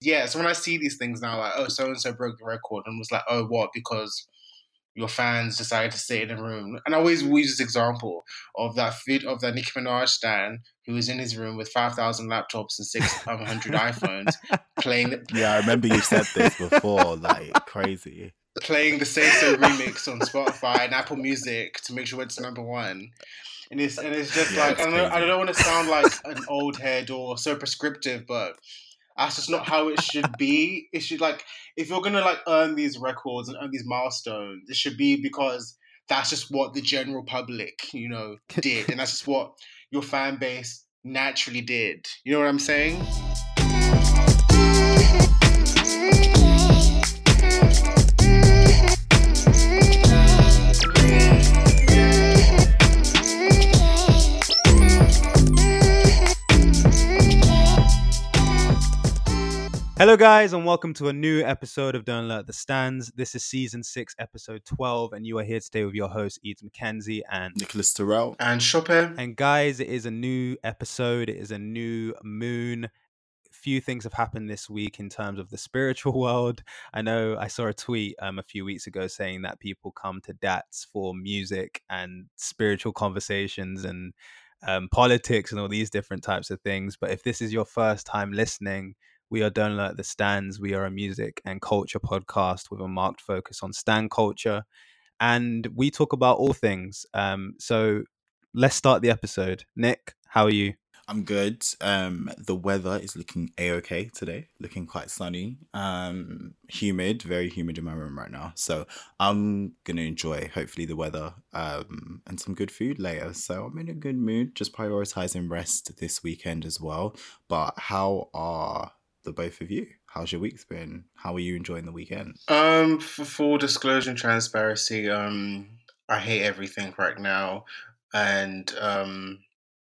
Yeah, so when I see these things now, like, oh, so and so broke the record, and was like, oh, what? Because your fans decided to sit in a room. And I always use this example of that vid of that Nicki Minaj stan who was in his room with 5,000 laptops and 600 iPhones playing. The, yeah, I remember you said this before, like crazy. Playing the Say So remix on Spotify and Apple Music to make sure it's number one. And it's, and it's just yeah, like, I don't, I don't want to sound like an old head or so prescriptive, but that's just not how it should be. It should like if you're gonna like earn these records and earn these milestones, it should be because that's just what the general public, you know, did, and that's just what your fan base naturally did. You know what I'm saying? Hello, guys, and welcome to a new episode of Don't Let the Stans. This is season six, episode 12, and you are here today with your host, Eads McKenzie and Nicholas Terrell and Chopin. And, guys, it is a new episode, it is a new moon. Few things have happened this week in terms of the spiritual world. I know I saw a tweet um, a few weeks ago saying that people come to DATS for music and spiritual conversations and um, politics and all these different types of things. But if this is your first time listening, we are Don't the Stans. We are a music and culture podcast with a marked focus on stan culture. And we talk about all things. Um, so let's start the episode. Nick, how are you? I'm good. Um, the weather is looking a okay today, looking quite sunny. Um, humid, very humid in my room right now. So I'm gonna enjoy hopefully the weather um, and some good food later. So I'm in a good mood. Just prioritizing rest this weekend as well. But how are the both of you. How's your week's been? How are you enjoying the weekend? Um, for full disclosure and transparency, um, I hate everything right now, and um,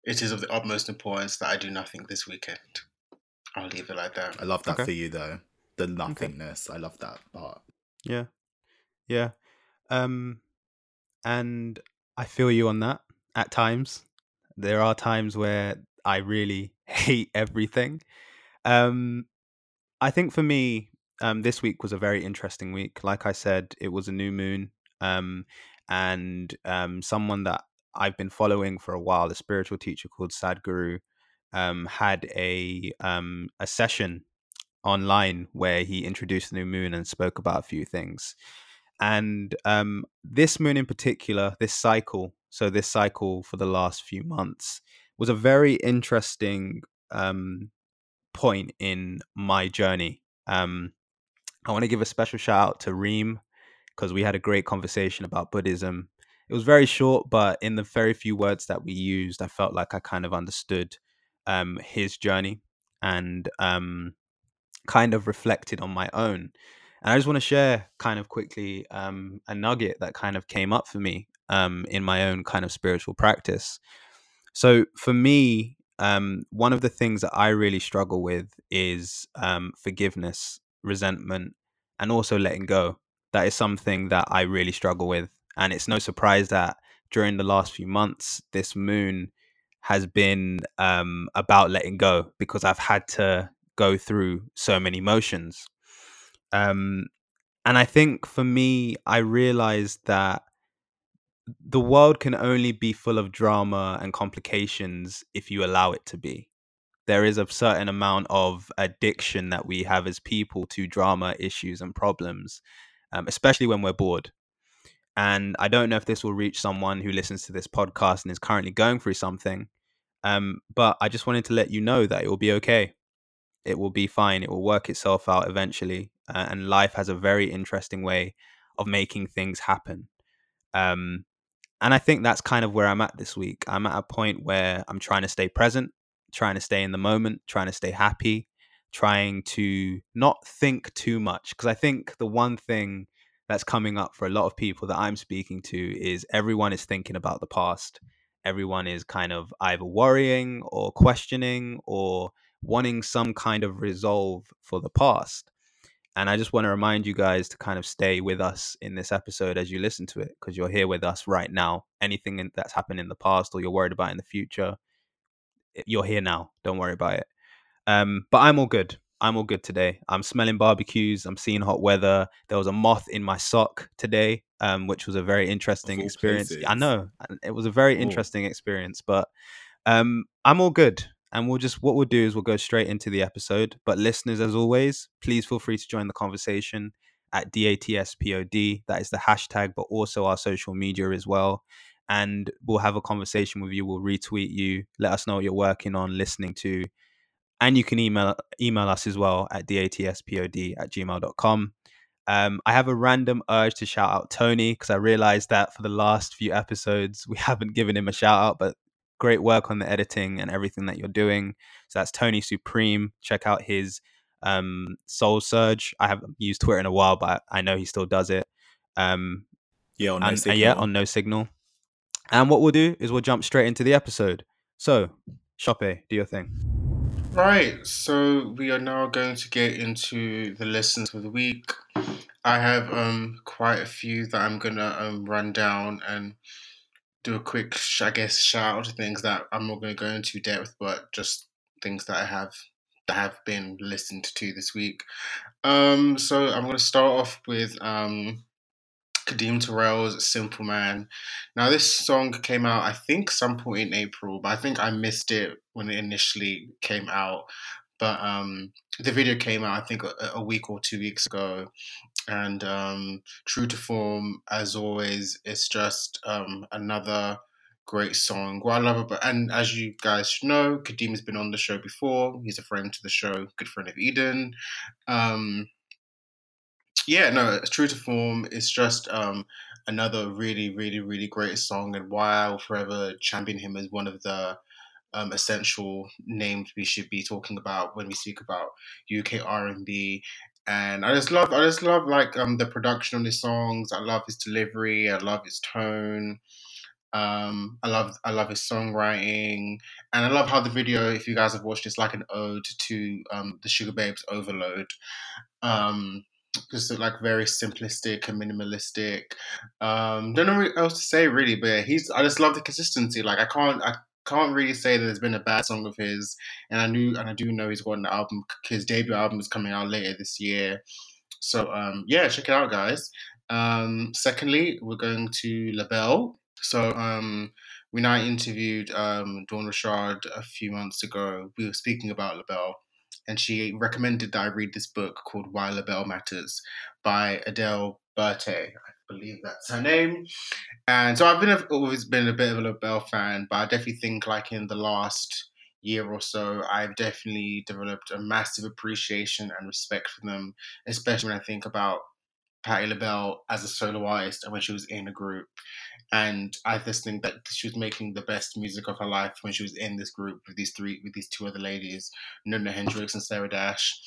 it is of the utmost importance that I do nothing this weekend. I'll leave it like that. I love that okay. for you though. The nothingness. Okay. I love that part. Yeah. Yeah. Um and I feel you on that at times. There are times where I really hate everything. Um, I think for me, um, this week was a very interesting week. Like I said, it was a new moon, um, and um, someone that I've been following for a while, a spiritual teacher called Sadhguru, um, had a um, a session online where he introduced the new moon and spoke about a few things. And um, this moon in particular, this cycle, so this cycle for the last few months, was a very interesting um, point in my journey. Um, I want to give a special shout out to Reem because we had a great conversation about Buddhism. It was very short, but in the very few words that we used, I felt like I kind of understood um, his journey and um, kind of reflected on my own. And I just want to share kind of quickly um, a nugget that kind of came up for me um, in my own kind of spiritual practice. So for me, um, one of the things that I really struggle with is um, forgiveness, resentment, and also letting go. That is something that I really struggle with. And it's no surprise that during the last few months, this moon has been um, about letting go because I've had to go through so many emotions. Um, and I think for me, I realized that the world can only be full of drama and complications if you allow it to be. There is a certain amount of addiction that we have as people to drama issues and problems, um, especially when we're bored. And I don't know if this will reach someone who listens to this podcast and is currently going through something, um, but I just wanted to let you know that it will be okay. It will be fine. It will work itself out eventually. Uh, and life has a very interesting way of making things happen. Um, and I think that's kind of where I'm at this week. I'm at a point where I'm trying to stay present, trying to stay in the moment, trying to stay happy, trying to not think too much. Because I think the one thing that's coming up for a lot of people that I'm speaking to is everyone is thinking about the past. Everyone is kind of either worrying or questioning or wanting some kind of resolve for the past. And I just want to remind you guys to kind of stay with us in this episode as you listen to it, because you're here with us right now. Anything in, that's happened in the past or you're worried about in the future, you're here now. Don't worry about it. Um, but I'm all good. I'm all good today. I'm smelling barbecues. I'm seeing hot weather. There was a moth in my sock today, um, which was a very interesting experience. Places. I know it was a very interesting experience, but um, I'm all good. And we'll just what we'll do is we'll go straight into the episode. But listeners, as always, please feel free to join the conversation at DATSPOD. That is the hashtag, but also our social media as well. And we'll have a conversation with you. We'll retweet you. Let us know what you're working on, listening to. And you can email email us as well at datspod at gmail.com. Um, I have a random urge to shout out Tony because I realized that for the last few episodes we haven't given him a shout out, but great work on the editing and everything that you're doing. So that's Tony Supreme. Check out his um, Soul Surge. I haven't used Twitter in a while, but I know he still does it. Um, yeah, on no and, signal. yeah, on no signal. And what we'll do is we'll jump straight into the episode. So, Shoppe, do your thing. Right, so we are now going to get into the lessons for the week. I have um quite a few that I'm gonna um run down and do a quick, I guess, shout out to things that I'm not going to go into depth, but just things that I have that have been listened to this week. Um, so I'm going to start off with um, Kadeem Tyrell's Simple Man. Now, this song came out, I think, some point in April, but I think I missed it when it initially came out. But um, the video came out, I think, a, a week or two weeks ago. And um, true to form, as always, it's just um, another great song. What I love about, and as you guys know, Kadeem has been on the show before. He's a friend to the show, good friend of Eden. Um, yeah, no, true to form. It's just um, another really, really, really great song, and why I will forever champion him as one of the um, essential names we should be talking about when we speak about UK R and B. And I just love, I just love like um, the production on his songs. I love his delivery. I love his tone. Um, I love I love his songwriting, and I love how the video, if you guys have watched, it's like an ode to um, the Sugababes Overload. Um, just like very simplistic and minimalistic. Um, don't know what else to say really, but yeah, he's. I just love the consistency. Like I can't I can't really say that there's been a bad song of his, and I knew and I do know he's got an album. His debut album is coming out later this year, so um, yeah, check it out, guys. Um, secondly, we're going to Labelle. So um, when I interviewed um, Dawn Richard a few months ago, we were speaking about Labelle, and she recommended that I read this book called Why Labelle Matters by Adele Bertei. I believe that's her name. And so I've been always been a bit of a Labelle fan, but I definitely think like in the last year or so, I've definitely developed a massive appreciation and respect for them, especially when I think about Patti LaBelle as a solo artist and when she was in a group. And I just think that she was making the best music of her life when she was in this group with these three, with these two other ladies, Nona Hendryx and Sarah Dash.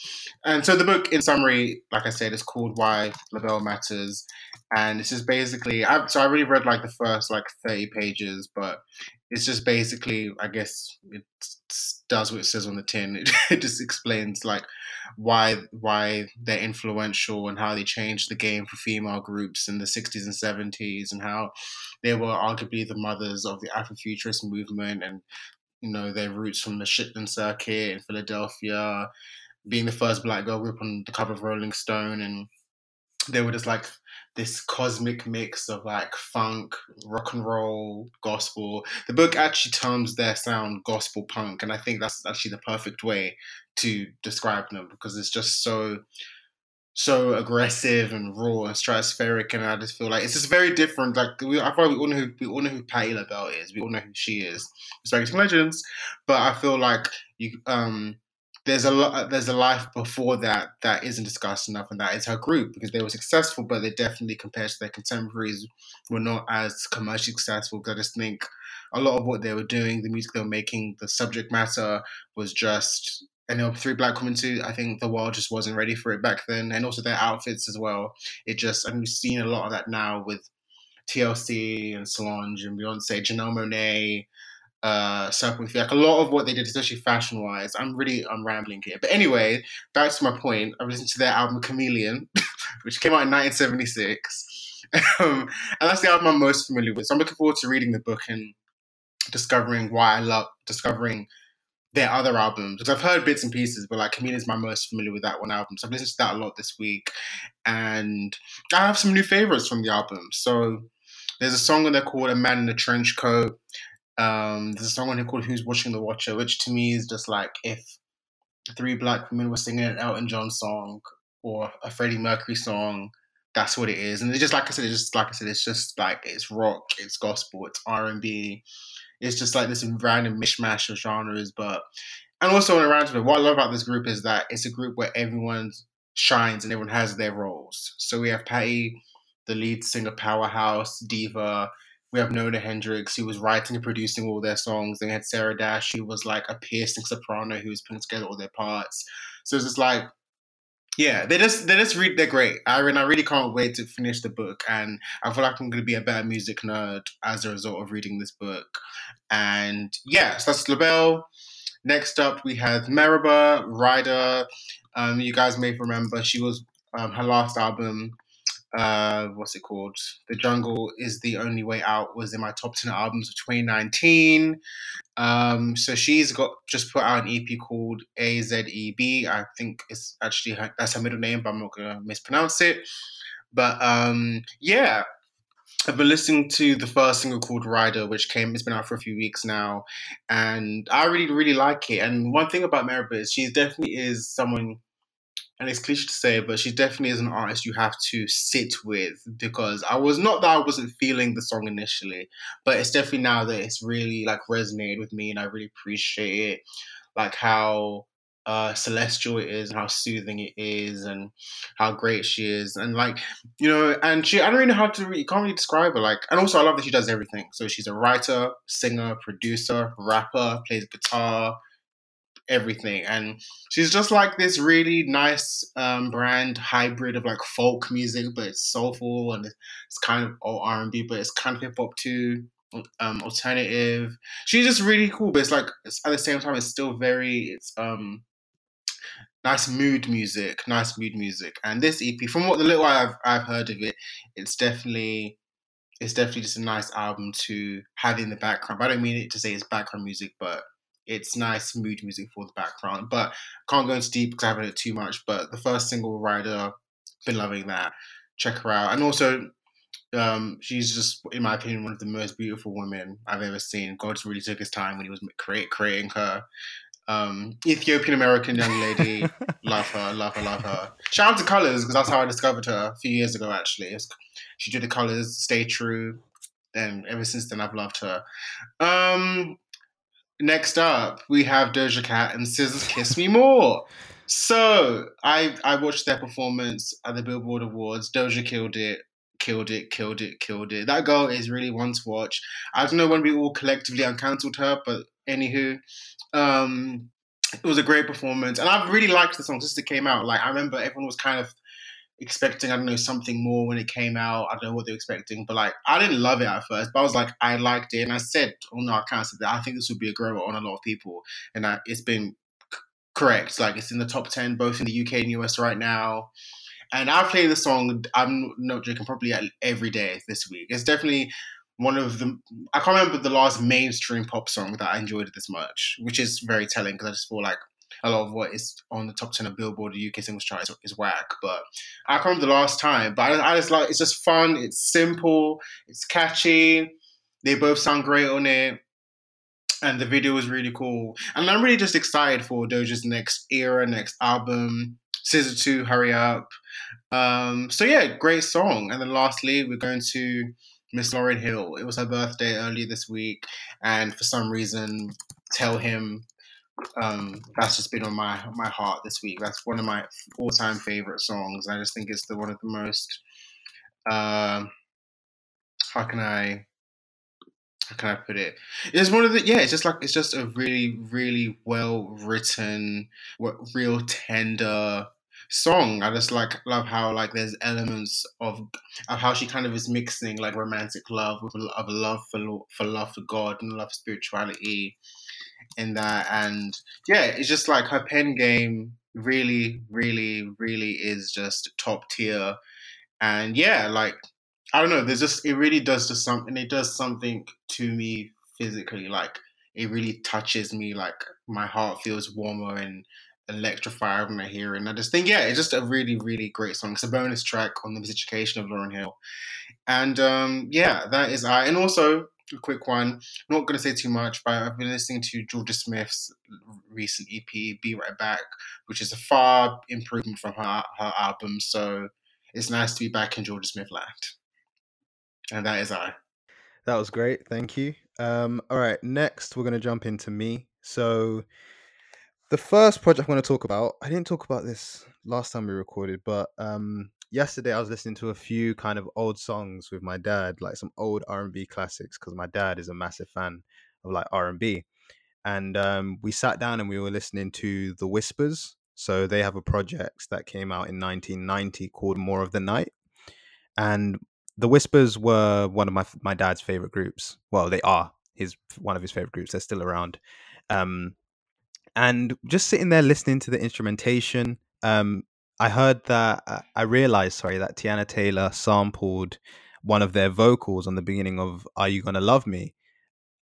And so the book, in summary, like I said, is called Why LaBelle Matters, and it's just basically. I, so I really read like the first like thirty pages, but it's just basically, I guess, it does what it says on the tin. It, it just explains like why why they're influential and how they changed the game for female groups in the 60s and 70s and how they were arguably the mothers of the Afrofuturist movement and you know their roots from the Chitlin circuit in Philadelphia, being the first black girl group on the cover of Rolling Stone and they were just like this cosmic mix of like funk, rock and roll, gospel. The book actually terms their sound gospel punk, and I think that's actually the perfect way to describe them because it's just so so aggressive and raw and stratospheric, and I just feel like it's just very different. Like we, I we all know who we all know who Patti LaBelle is. We all know who she is. It's Respecting legends, but I feel like you um there's a lot there's a life before that that isn't discussed enough and that is her group because they were successful but they definitely compared to their contemporaries were not as commercially successful because i just think a lot of what they were doing the music they were making the subject matter was just and there were three black women too. I think the world just wasn't ready for it back then, and also their outfits as well. It just, and we've seen a lot of that now with TLC and Solange and Beyonce, Janelle Monáe, uh, Serpent Like a lot of what they did, especially fashion wise. I'm really I'm rambling here, but anyway, back to my point. I listened to their album Chameleon, which came out in 1976, um, and that's the album I'm most familiar with. So I'm looking forward to reading the book and discovering why I love discovering their other albums because I've heard bits and pieces, but like Chameleon is my most familiar with that one album. So I've listened to that a lot this week, and I have some new favorites from the album. So there's a song on there called "A Man in a Trench Coat." Um, there's a song on here called "Who's Watching the Watcher," which to me is just like if three black women were singing an Elton John song or a Freddie Mercury song. That's what it is, and it's just like I said. It's just like I said. It's just like it's rock, it's gospel, it's R and B, it's just like this random mishmash of genres. But and also on a random, what I love about this group is that it's a group where everyone shines and everyone has their roles. So we have Patti, the lead singer powerhouse diva. We have Nona Hendryx, who was writing and producing all their songs. Then we had Sarah Dash, who was like a piercing soprano who was putting together all their parts. So it's just like yeah, they just they just read they're great. I mean, I really can't wait to finish the book, and I feel like I'm going to be a better music nerd as a result of reading this book. And yeah, so that's LaBelle. Next up, we have Mereba Ryder. Um, you guys may remember she was um, her last album. Uh, what's it called? The Jungle is the Only Way Out was in my top ten albums of 2019. Um, so she's got just put out an EP called AZEB. I think it's actually her, that's her middle name, but I'm not gonna mispronounce it. But um, yeah, I've been listening to the first single called Rider, which came. It's been out for a few weeks now, and I really, really like it. And one thing about Mereba is she definitely is someone and it's cliche to say, but she definitely is an artist you have to sit with because I was not that I wasn't feeling the song initially, but it's definitely now that it's really like resonated with me and I really appreciate it, like how uh, celestial it is and how soothing it is and how great she is and like you know and she I don't really know how to really, can't really describe her like and also I love that she does everything. So she's a writer singer producer rapper plays guitar everything. And she's just like this really nice um, brand hybrid of like folk music, but it's soulful and it's kind of all R and B, but it's kind of hip hop too. Um, alternative. She's just really cool, but it's like it's, at the same time, it's still very it's um nice mood music, nice mood music. And this EP, from what the little I've I've heard of it, it's definitely it's definitely just a nice album to have in the background. I don't mean it to say it's background music, but it's nice mood music for the background. But can't go into deep because I haven't heard too much. But the first single, Rider, been loving that. Check her out. And also, um, she's just, in my opinion, one of the most beautiful women I've ever seen. God really took his time when he was create, creating her. Um, Ethiopian American young lady, love her, love her, love her. Shout out to Colors because that's how I discovered her a few years ago. Actually, she did the Colors, Stay True, and ever since then I've loved her. Um, Next up, we have Doja Cat and SZA's "Kiss Me More." So I I watched their performance at the Billboard Awards. Doja killed it, killed it, killed it, killed it. That girl is really one to watch. I don't know when we all collectively uncancelled her, but anywho, um, it was a great performance, and I've really liked the song since it came out. Like I remember everyone was kind of expecting, I don't know, something more when it came out. I don't know what they were expecting, but like I didn't love it at first, but I was like, I liked it, and I said, oh no, I can't say that. I think this would be a grower on a lot of people, and I, it's been c- correct. Like it's in the top ten both in the UK and US right now. And I play the song. I'm not joking. Probably every day this week. It's definitely one of the. I can't remember the last mainstream pop song that I enjoyed this much, which is very telling because I just feel like a lot of what is on the top 10 of Billboard, the UK singles chart is, is whack. But I can't remember the last time. But I, I just like it's just fun, it's simple, it's catchy. They both sound great on it. And the video was really cool. And I'm really just excited for Doja's next era, next album. SZA 2, Hurry Up. Um, so yeah, great song. And then lastly, we're going to Miss Lauryn Hill. It was her birthday earlier this week, and for some reason, Tell Him um, that's just been on my my heart this week. That's one of my all time favorite songs. I just think it's the one of the most. Uh, how can I? How can I put it? It's one of the yeah. It's just like it's just a really really well written, real tender song. I just like love how like there's elements of of how she kind of is mixing like romantic love with of love for for love for God and love for spirituality in that. And yeah, it's just like her pen game really, really, really is just top tier. And yeah, like I don't know, there's just it really does just something. It does something to me physically. Like it really touches me. Like my heart feels warmer and electrified when I hear it. And I just think, yeah, it's just a really, really great song. It's a bonus track on the Miseducation of Lauryn Hill. And um, yeah, that is I. And also, a quick one, not going to say too much, but I've been listening to Jorja Smith's recent EP, Be Right Back, which is a far improvement from her, her album. So it's nice to be back in Georgia Smith land. And that is I. That was great. Thank you. Um, all right, next we're going to jump into me. So the first project I'm going to talk about, I didn't talk about this last time we recorded, but um, yesterday I was listening to a few kind of old songs with my dad, like some old R&B classics, because my dad is a massive fan of like R&B. And um, we sat down and we were listening to The Whispers. So they have a project that came out in 1990 called More of the Night. And The Whispers were one of my my dad's favorite groups. Well, they are his one of his favorite groups. They're still around. Um, and just sitting there listening to the instrumentation, um, I heard that uh, I realized, sorry, that Teyana Taylor sampled one of their vocals on the beginning of "Are You Gonna Love Me,"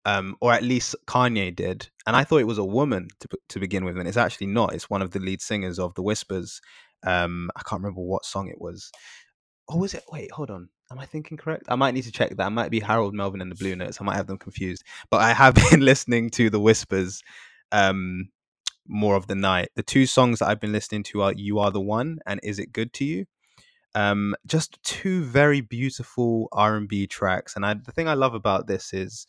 um, or at least Kanye did, and I thought it was a woman to to begin with, and it's actually not. It's one of the lead singers of the Whispers. Um, I can't remember what song it was. Oh, was it? Wait, hold on. Am I thinking correct? I might need to check that. It might be Harold Melvin and the Blue Notes. I might have them confused. But I have been listening to the Whispers um, more of the night. The two songs that I've been listening to are "You Are the One" and "Is It Good to You." Um, just two very beautiful R and B tracks. And I, the thing I love about this is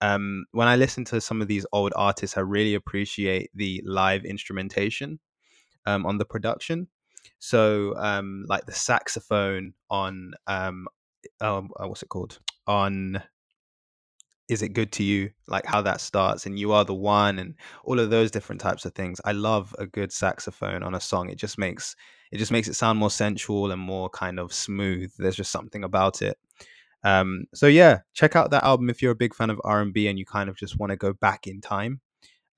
um, when I listen to some of these old artists, I really appreciate the live instrumentation um, on the production. So, um, like the saxophone on um, um, uh, what's it called on is it good to you? Like how that starts and you are the one and all of those different types of things. I love a good saxophone on a song. It just makes it just makes it sound more sensual and more kind of smooth. There's just something about it. Um, so yeah check out that album if you're a big fan of r&b and you kind of just want to go back in time.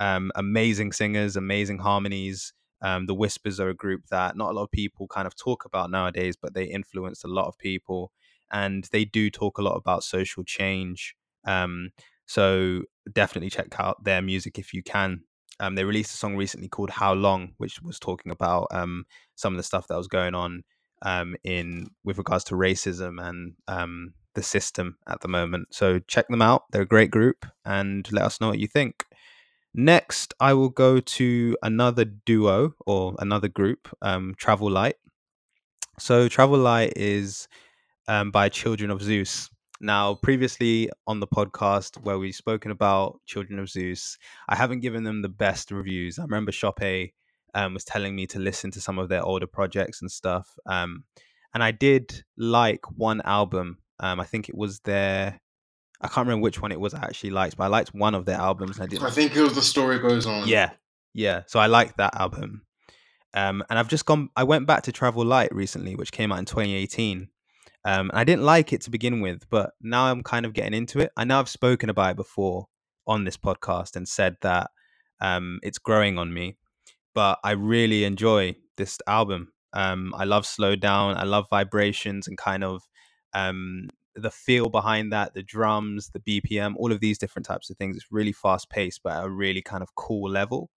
Um, amazing singers amazing harmonies. Um, the whispers are a group that not a lot of people kind of talk about nowadays but they influenced a lot of people and they do talk a lot about social change um, so definitely check out their music if you can. Um, they released a song recently called "How Long," which was talking about um, some of the stuff that was going on um, in with regards to racism and um, the system at the moment. So check them out; they're a great group, and let us know what you think. Next, I will go to another duo or another group, um, Travel Light. So Travel Light is um, by Children of Zeus. Now, previously on the podcast where we've spoken about Children of Zeus, I haven't given them the best reviews. I remember Shoppe um, was telling me to listen to some of their older projects and stuff. Um, and I did like one album. Um, I think it was their. I can't remember which one it was I actually liked, but I liked one of their albums. I did. I think it was the story goes on. Yeah, yeah. So I liked that album. Um, and I've just gone. I went back to Travel Light recently, which came out in 2018, um, I didn't like it to begin with, but now I'm kind of getting into it. I know I've spoken about it before on this podcast and said that um, it's growing on me, but I really enjoy this album. Um, I love slow down. I love vibrations and kind of um, the feel behind that, the drums, the BPM, all of these different types of things. It's really fast paced, but at a really kind of cool level.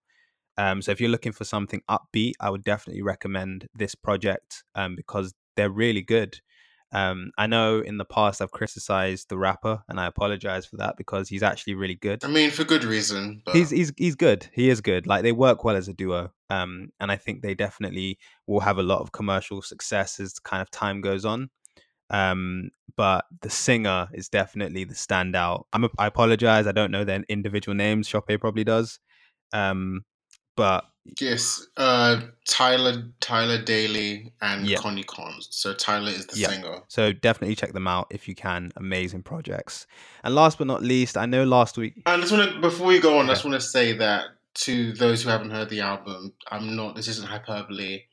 Um, so if you're looking for something upbeat, I would definitely recommend this project um, because they're really good. Um, I know in the past I've criticized the rapper, and I apologize for that because he's actually really good. I mean, for good reason. But... He's he's he's good. He is good. Like they work well as a duo, um, and I think they definitely will have a lot of commercial success as kind of time goes on. Um, but the singer is definitely the standout. I'm a, I apologize. I don't know their individual names. Shoppe probably does. Um, but yes, uh, Tyler Tyler Daley and. Konny Cons. So Tyler is the yeah. singer. So definitely check them out if you can. Amazing projects. And last but not least, I know last week. And I just want to before we go on, yeah. I just want to say that to those who haven't heard the album, I'm not. This isn't hyperbole,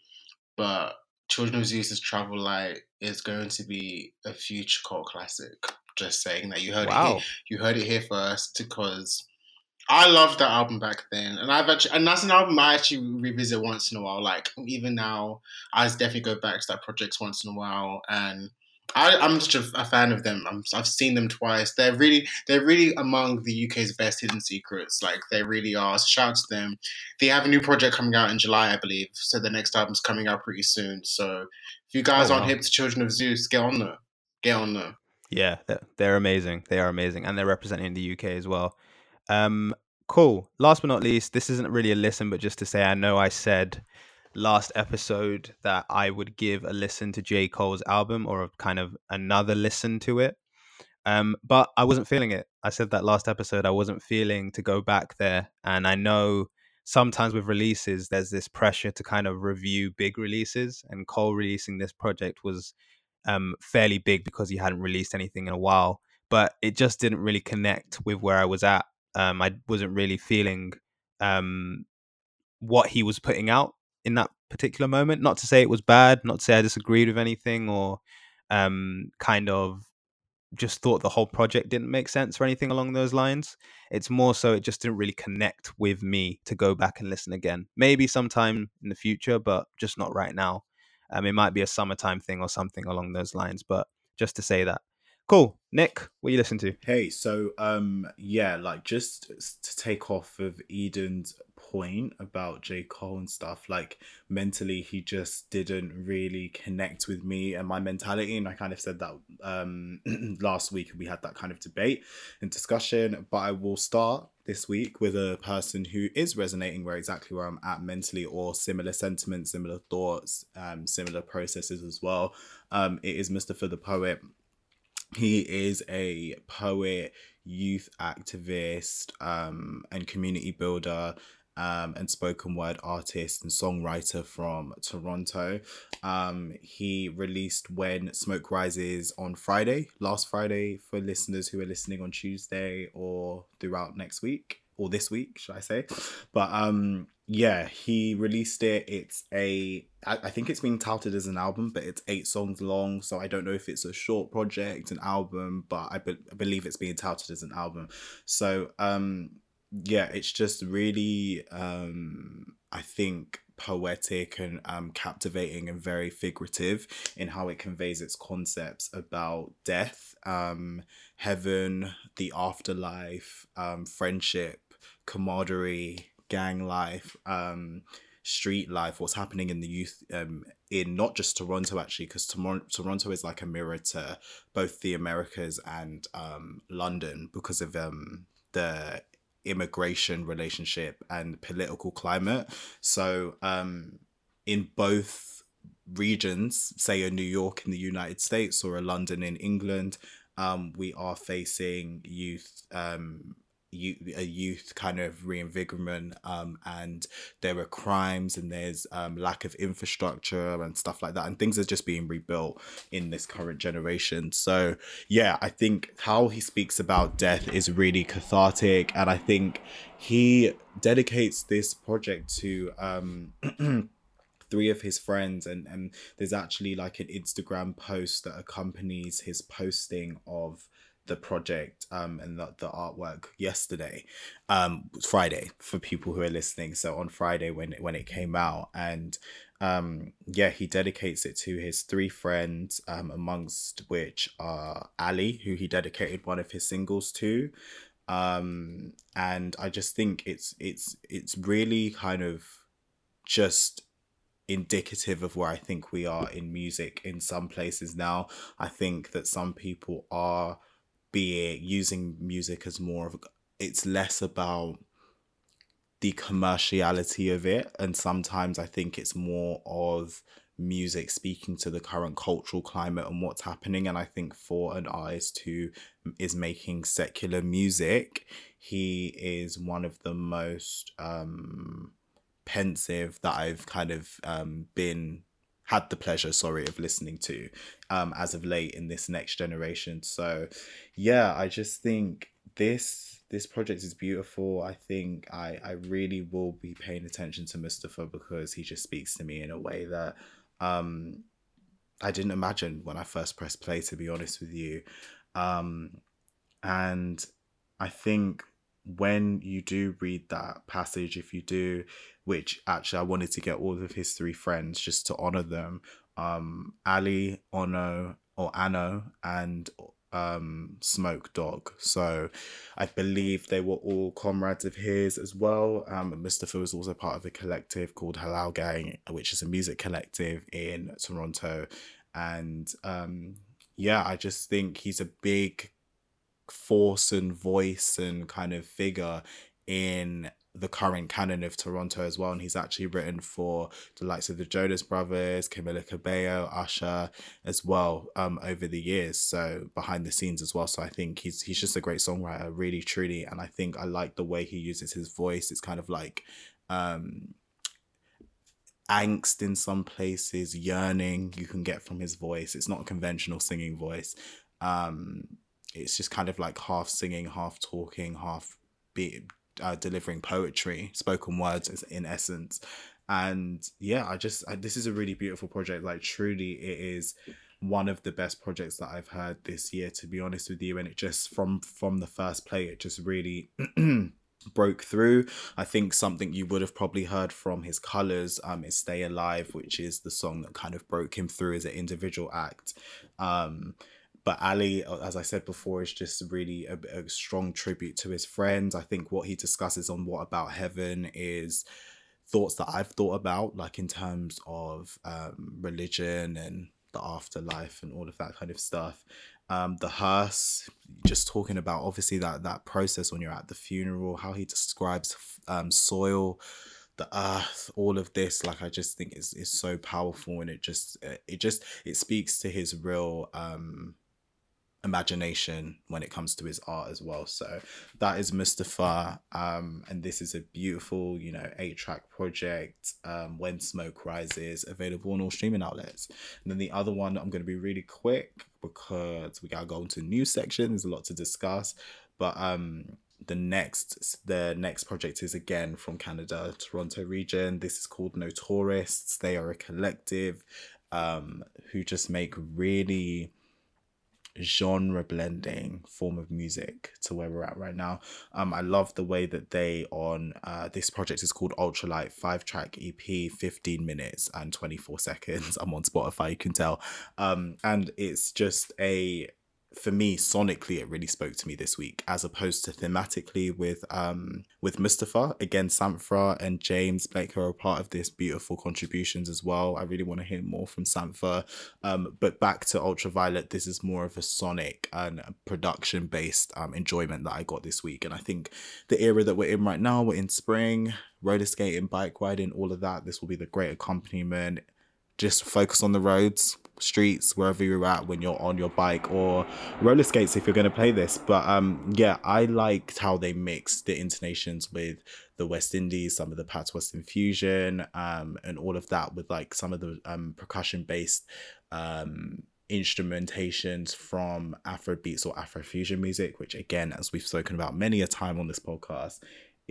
but Children of Zeus's Travel Light is going to be a future cult classic. Just saying that you heard wow. it. Here, you heard it here first because I loved that album back then, and I've actually, and that's an album I actually revisit once in a while. Like even now, I definitely go back to that project once in a while, and I, I'm such a, a fan of them. I'm, I've seen them twice. They're really, they're really among the UK's best hidden secrets. Like they really are. So shout out to them. They have a new project coming out in July, I believe. So the next album's coming out pretty soon. So if you guys Oh, aren't wow. hip to Children of Zeus, get on there. Get on there. Yeah, they're amazing. They are amazing, and they're representing the UK as well. Um, cool. Last but not least, this isn't really a listen, but just to say, I know I said last episode that I would give a listen to J Cole's album or kind of another listen to it. Um, but I wasn't feeling it. I said that last episode. I wasn't feeling to go back there, and I know sometimes with releases, there's this pressure to kind of review big releases, and Cole releasing this project was um, fairly big because he hadn't released anything in a while. But it just didn't really connect with where I was at. Um, I wasn't really feeling um, what he was putting out in that particular moment. Not to say it was bad, not to say I disagreed with anything or um, kind of just thought the whole project didn't make sense or anything along those lines. It's more so it just didn't really connect with me to go back and listen again. Maybe sometime in the future, but just not right now. Um, it might be a summertime thing or something along those lines. But just to say that. Cool. Nick, what are you listen to? Hey, so um yeah, like just to take off of Eden's point about J. Cole and stuff, like mentally he just didn't really connect with me and my mentality. And I kind of said that um last week we had that kind of debate and discussion. But I will start this week with a person who is resonating where exactly where I'm at mentally or similar sentiments, similar thoughts, um, similar processes as well. Um, it is Mustafa the poet he is a poet, youth activist, um, and community builder, um, and spoken word artist and songwriter from Toronto. Um, he released When Smoke Rises on Friday, last Friday, for listeners who are listening on Tuesday or throughout next week or this week, should I say? But um, yeah, he released it. It's a, I, I think it's being touted as an album, but it's eight songs long. So I don't know if it's a short project, an album, but I, be- I believe it's being touted as an album. So um, yeah, it's just really, um, I think, poetic and um, captivating and very figurative in how it conveys its concepts about death, um, heaven, the afterlife, um, friendship, camaraderie, gang life, um, street life, what's happening in the youth um, in not just Toronto actually, because Toronto is like a mirror to both the Americas and um, London because of um, the immigration relationship and political climate. So um, in both regions, say a New York in the United States or a London in England, um, we are facing youth um, a youth kind of reinvigorament um, and there are crimes and there's um, lack of infrastructure and stuff like that and things are just being rebuilt in this current generation. So yeah i think how he speaks about death is really cathartic and i think he dedicates this project to um three of his friends and and there's actually like an instagram post that accompanies his posting of the project um and the, the artwork yesterday um friday for people who are listening. So on friday when when it came out and um yeah he dedicates it to his three friends um amongst which are ali who he dedicated one of his singles to. Um and i just think it's it's it's really kind of just indicative of where I think we are in music in some places now. I think that some people are being using music as more of it's less about the commerciality of it and sometimes I think it's more of music speaking to the current cultural climate and what's happening and I think for an artist who is making secular music he is one of the most um pensive that I've kind of um, been had the pleasure, sorry, of listening to um, as of late in this next generation. So, yeah, I just think this this project is beautiful. I think I I really will be paying attention to Mustafa because he just speaks to me in a way that um, I didn't imagine when I first pressed play. To be honest with you, um, and I think when you do read that passage, if you do, which actually I wanted to get all of his three friends just to honor them, um, Ali, Ono, or Ano and um, Smoke Dawg. So I believe they were all comrades of his as well. Um, Mustafa was also part of a collective called Halal Gang, which is a music collective in Toronto. And um, yeah, I just think he's a big force and voice and kind of figure in the current canon of Toronto as well. And he's actually written for the likes of the Jonas Brothers, Camila Cabello, Usher as well um, over the years. So behind the scenes as well. So I think he's he's just a great songwriter, really, truly. And I think I like the way he uses his voice. It's kind of like um angst in some places, yearning you can get from his voice. It's not a conventional singing voice. Um it's just kind of like half singing, half talking, half be uh, delivering poetry, spoken words in essence. And yeah, I just I, this is a really beautiful project. Like truly, it is one of the best projects that I've heard this year. To be honest with you, and it just from from the first play, it just really. broke through. I think something you would have probably heard from his colors um is Stay Alive, which is the song that kind of broke him through as an individual act. Um but Ali, uh, as I said before, is just really a, a, strong tribute to his friends. I think what he discusses on What About Heaven is thoughts that I've thought about, like in terms of um, religion and the afterlife and all of that kind of stuff. Um, the hearse, just talking about obviously that that process when you're at the funeral, how he describes um, soil, the earth all of this like i just think is is so powerful and it just it just it speaks to his real um imagination when it comes to his art as well. So that is Mustafa. Um, and this is a beautiful, you know, eight track project. Um, when Smoke Rises, available on all streaming outlets. And then the other one, I'm going to be really quick because we got to go into news section. There's a lot to discuss. But um, the next the next project is again from Canada, Toronto region. This is called Notorists. They are a collective um, who just make really genre blending form of music to where we're at right now. Um, I love the way that they on uh, this project is called Ultralight five track EP, 15 minutes and 24 seconds. I'm on Spotify, you can tell. Um, and it's just a for me sonically it really spoke to me this week as opposed to thematically with um with Mustafa. Again Sampha and James Blake are a part of this beautiful contributions as well. I really want to hear more from Sampha um but back to Ultraviolet this is more of a sonic and production based um enjoyment that I got this week. And I think the era that we're in right now we're in spring roller skating bike riding all of that this will be the great accompaniment. Just focus on the roads streets wherever you're at when you're on your bike or roller skates if you're going to play this. But um yeah i liked how they mixed the intonations with the west indies some of the patois infusion um and all of that with like some of the um percussion based um instrumentations from afro beats or afrofusion music which again as we've spoken about many a time on this podcast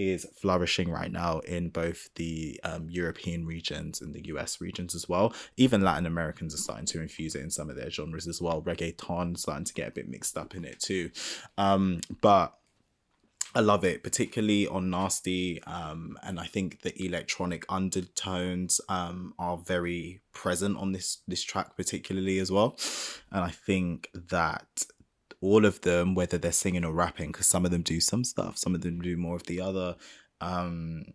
is flourishing right now in both the um, European regions and the US regions as well. Even Latin Americans are starting to infuse it in some of their genres as well. Reggaeton starting to get a bit mixed up in it too. Um, but I love it, particularly on Nasty. Um, and I think the electronic undertones um, are very present on this this track, particularly as well. And I think that all of them, whether they're singing or rapping, because some of them do some stuff, some of them do more of the other. Um,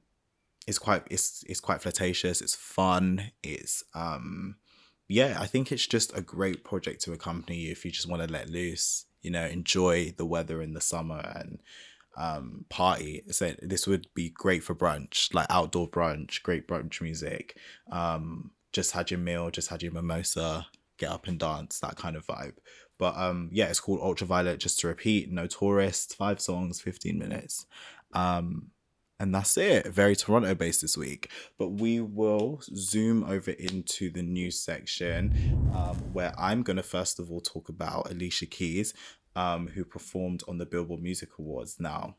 it's quite it's it's quite flirtatious. It's fun. It's um, yeah. I think it's just a great project to accompany you if you just want to let loose. You know, enjoy the weather in the summer and um party so this would be great for brunch like outdoor brunch great brunch music um just had your meal just had your mimosa get up and dance that kind of vibe but um, yeah, it's called Ultraviolet. Just to repeat, No Tourist, five songs, fifteen minutes. Um, and that's it. Very Toronto based this week. But we will zoom over into the news section um, where I'm going to first of all talk about Alicia Keys, um, who performed on the Billboard Music Awards. Now,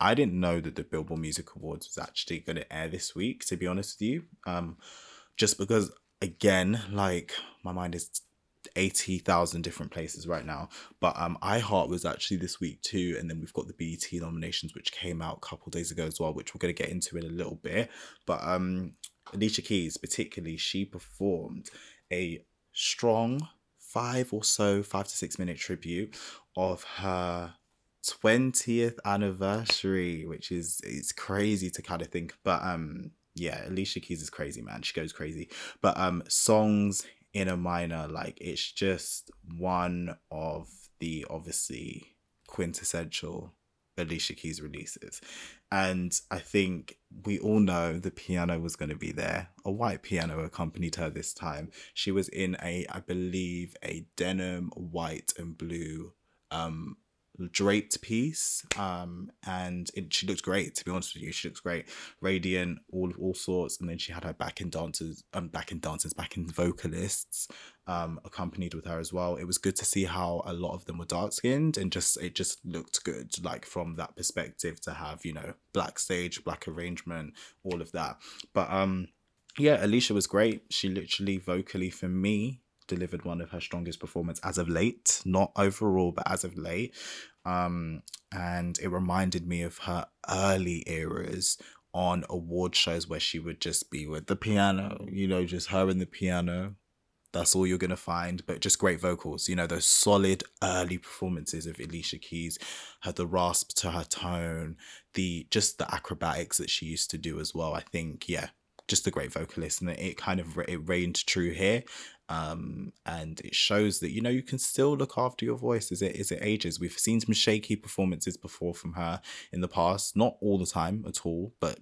I didn't know that the Billboard Music Awards was actually going to air this week, to be honest with you. Um, just because, again, like my mind is 80,000 different places right now. But um iHeart was actually this week too. And then we've got the BET nominations, which came out a couple days ago as well, which we're going to get into in a little bit. But um Alicia Keys, particularly, she performed a strong five or so, five to six minute tribute of her 20th anniversary, which is it's crazy to kind of think. But um yeah, Alicia Keys is crazy, man. She goes crazy. But um songs in a minor, like it's just one of the obviously quintessential Alicia Keys releases. And I think we all know the piano was going to be there. A white piano accompanied her this time. She was in a, I believe, a denim white and blue um draped piece um and it, she looked great to be honest with you. She looks great. Radiant all all sorts. And then she had her backing dancers um backing dancers backing vocalists um accompanied with her as well. It was good to see how a lot of them were dark skinned and just it just looked good like from that perspective to have you know black stage black arrangement all of that. But um yeah alicia was great. She literally vocally for me delivered one of her strongest performance as of late, not overall, but as of late. Um, and it reminded me of her early eras on award shows where she would just be with the piano, you know, just her and the piano. That's all you're gonna find, but just great vocals. You know, those solid early performances of Alicia Keys, had the rasp to her tone, the just the acrobatics that she used to do as well. I think, yeah, just a great vocalist, and it kind of it reigned true here um, and it shows that you know you can still look after your voice as it as it ages. We've seen some shaky performances before from her in the past, not all the time at all, but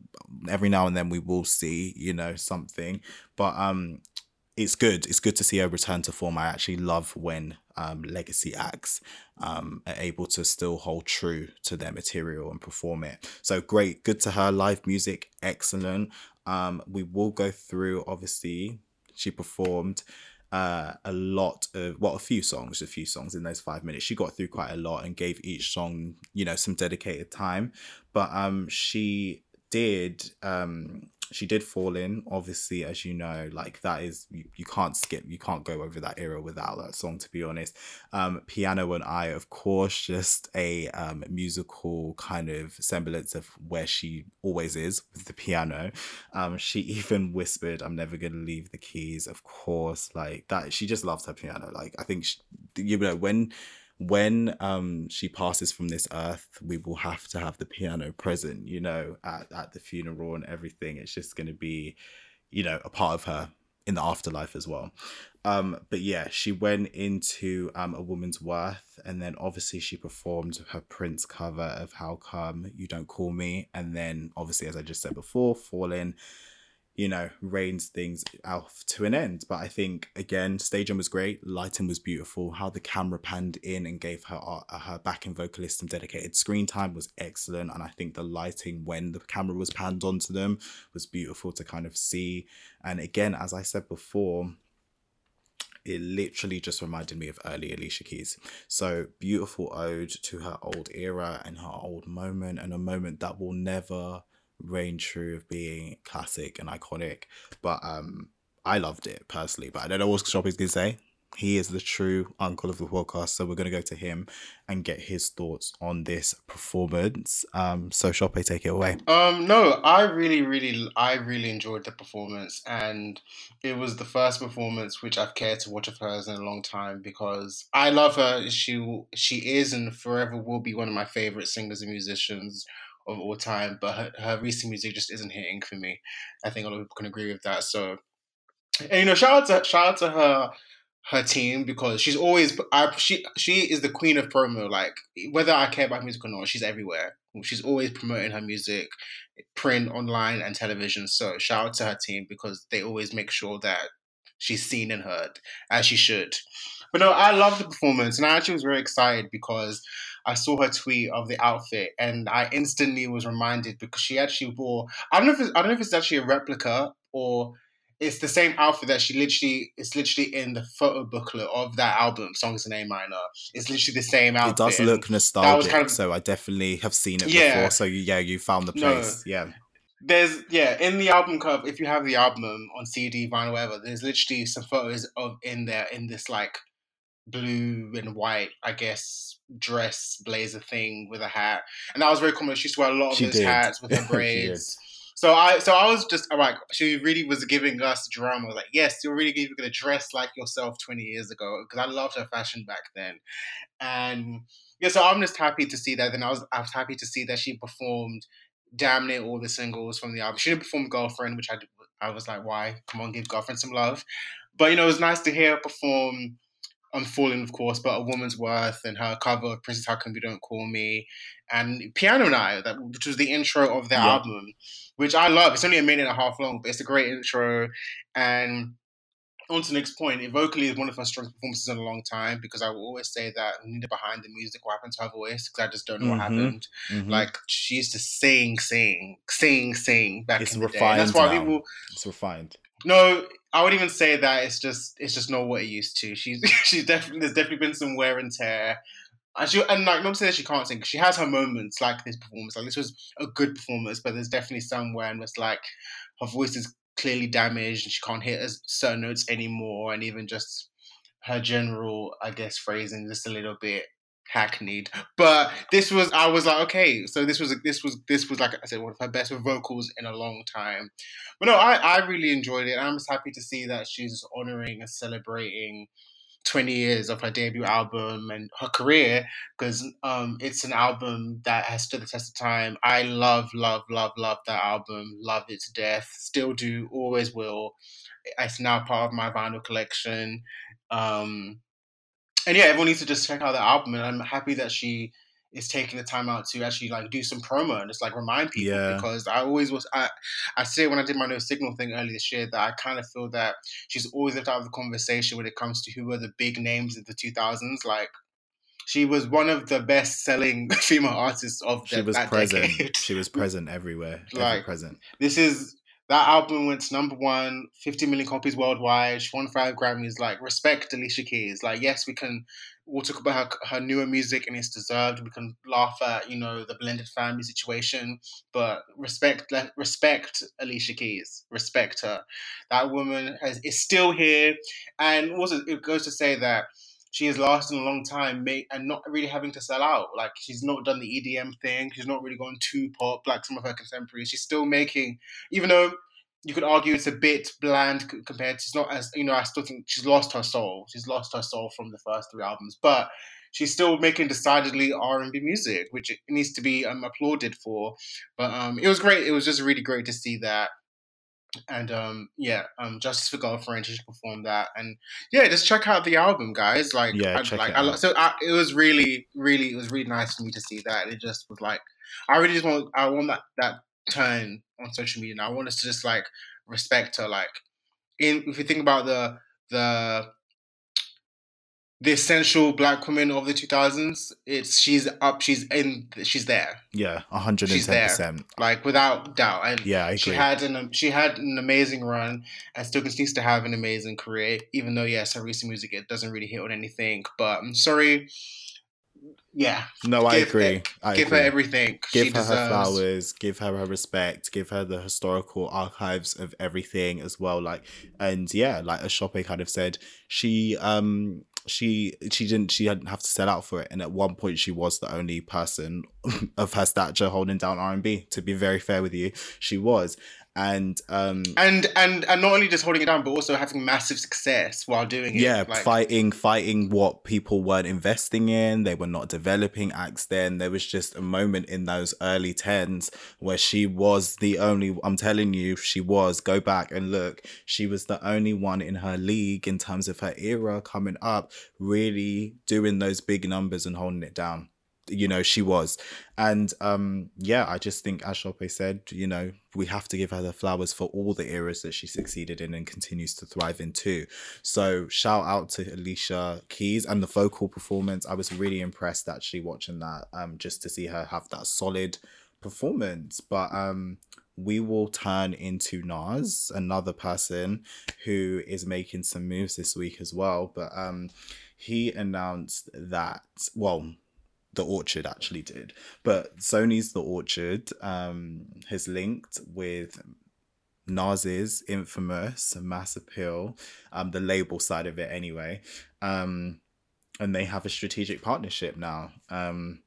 every now and then we will see you know something. But um, it's good. It's good to see her return to form. I actually love when um, legacy acts um, are able to still hold true to their material and perform it. So great, good to her. Live music, excellent. Um, we will go through. Obviously, she performed uh, a lot of well a few songs a few songs in those five minutes she got through quite a lot and gave each song you know some dedicated time but um she did um she did Fallin' obviously as you know like that is you, you can't skip you can't go over that era without that song to be honest. Um piano and i of course just a um musical kind of semblance of where she always is with the piano. Um she even whispered i'm never gonna leave the keys of course like that she just loves her piano like i think she, you know when when um she passes from this earth we will have to have the piano present you know at, at the funeral and everything. It's just going to be you know a part of her in the afterlife as well. Um but yeah she went into um a woman's worth and then obviously she performed her prince cover of how come you don't call me and then obviously as i just said before falling you know, reigns things out to an end. But I think again, staging was great, lighting was beautiful. How the camera panned in and gave her uh, her backing vocalist some dedicated screen time was excellent. And I think the lighting when the camera was panned onto them was beautiful to kind of see. And again, as I said before, it literally just reminded me of early Alicia Keys. So beautiful ode to her old era and her old moment, and a moment that will never reign true of being classic and iconic. But um, I loved it personally. But I don't know what Shoppy's gonna say. He is the true uncle of the podcast, so we're gonna go to him and get his thoughts on this performance. Um, so Shoppe, take it away. Um, no, I really, really, I really enjoyed the performance, and it was the first performance which I've cared to watch of hers in a long time because I love her. She she is and forever will be one of my favorite singers and musicians of all time, but her, her recent music just isn't hitting for me. I think a lot of people can agree with that. So, and you know, shout out to shout out to her her team because she's always I, she she is the queen of promo. Like whether I care about music or not, she's everywhere. She's always promoting her music, print, online, and television. So shout out to her team because they always make sure that she's seen and heard as she should. But no, I love the performance, and I actually was very excited because I saw her tweet of the outfit, and I instantly was reminded because she actually wore. I don't know if it's, I don't know if it's actually a replica or it's the same outfit that she literally. It's literally in the photo booklet of that album, Songs in A minor. It's literally the same outfit. It does look nostalgic, kind of, so I definitely have seen it yeah, before. So yeah, you found the place. No, yeah there's yeah in the album cover if you have the album on cd vinyl whatever there's literally some photos of in there in this like blue and white, I guess, dress blazer thing with a hat, and that was very common. She used to wear a lot of she those did. hats with her braids. So I so I was just like she really was giving us drama. Like yes, you're really going to dress like yourself 20 years ago because I loved her fashion back then, and yeah. So I'm just happy to see that. Then I was I was happy to see that she performed damn near all the singles from the album. She didn't perform Girlfriend, which I I was like, why? Come on, give Girlfriend some love. But you know, it was nice to hear her perform Unfallen, of course, but A Woman's Worth and her cover of Prince's How Come You Don't Call Me and Piano & I, that which was the intro of the yeah. album, which I love. It's only a minute and a half long, but it's a great intro. And on to the next point, it vocally is one of her strongest performances in a long time because I will always say that Nina behind the music, what happened to her voice, because I just don't know mm-hmm. what happened. Mm-hmm. Like she used to sing, sing, sing, sing back it's in the refined day. that's why now. people. It's refined. No, I would even say that it's just it's just not what it used to. She's she's definitely there's definitely been some wear and tear. And she and like not to say that she can't sing, she has her moments like this performance. Like this was a good performance, but there's definitely somewhere and it's like her voice is clearly damaged and she can't hit certain notes anymore, and even just her general, I guess, phrasing just a little bit hackneyed. But this was I was like, okay, so this was this was this was like I said, one of her best vocals in a long time. But no, I, I really enjoyed it. I'm just happy to see that she's honoring and celebrating 20 years of her debut album and her career because um, it's an album that has stood the test of time. I love, love, love, love that album. Love it to death. Still do, always will. It's now part of my vinyl collection. Um, and yeah, everyone needs to just check out the album. And I'm happy that she is taking the time out to actually like do some promo and just like remind people yeah. because I always was I I say when I did my no signal thing earlier this year that I kind of feel that she's always left out of the conversation when it comes to who were the big names of the 2000s like she was one of the best selling female artists of the, she was that present decade. she was present everywhere like present this is that album went to number one, 50 million copies worldwide. She won five Grammys. Like, respect Alicia Keys. Like, yes, we can we'll talk about her, her newer music and it's deserved. We can laugh at, you know, the blended family situation, but respect respect Alicia Keys. Respect her. That woman has is still here. And also it goes to say that she has lasted a long time and not really having to sell out. Like she's not done the EDM thing. She's not really gone too pop like some of her contemporaries. She's still making, even though you could argue it's a bit bland compared. To, she's not as you know. I still think she's lost her soul. She's lost her soul from the first three albums, but she's still making decidedly R and B music, which needs to be um, applauded for. But um, it was great. It was just really great to see that. And um, yeah, um, Justice for Girlfriend, she performed that, and yeah, just check out the album, guys. Like, yeah, I, check like, it I, so I, it was really, really, it was really nice for me to see that. It just was like, I really just want, I want that that turn on social media. Now. I want us to just like respect her. Like, in if you think about the the the essential black woman of the 2000s it's she's up she's in she's there yeah 110 she's there like without doubt and yeah she had an she had an amazing run and still continues to have an amazing career even though yes her recent music it doesn't really hit on anything but i'm sorry yeah. No, I agree. I give agree. her everything. Give she her deserves. her flowers. Give her her respect. Give her the historical archives of everything as well. Like, and yeah, like Ashope kind of said, she um she she didn't she didn't have to sell out for it, and at one point she was the only person of her stature holding down R and B. To be very fair with you, she was, and um and and and not only just holding it down but also having massive success while doing it yeah like... fighting fighting what people weren't investing in they were not developing acts then. There was just a moment in those early 10s where she was the only i'm telling you she was. Go back and look. She was the only one in her league in terms of her era coming up really doing those big numbers and holding it down you know she was. And um yeah i just think as Shope said you know we have to give her the flowers for all the eras that she succeeded in and continues to thrive in too. So shout out to alicia keys and the vocal performance. I was really impressed actually watching that um just to see her have that solid performance. But um we will turn into Nas, another person who is making some moves this week as well. But um, he announced that, well, the Orchard actually did. But Sony's The Orchard um, has linked with Nas's infamous Mass Appeal, um, the label side of it anyway. Um, and they have a strategic partnership now. Um,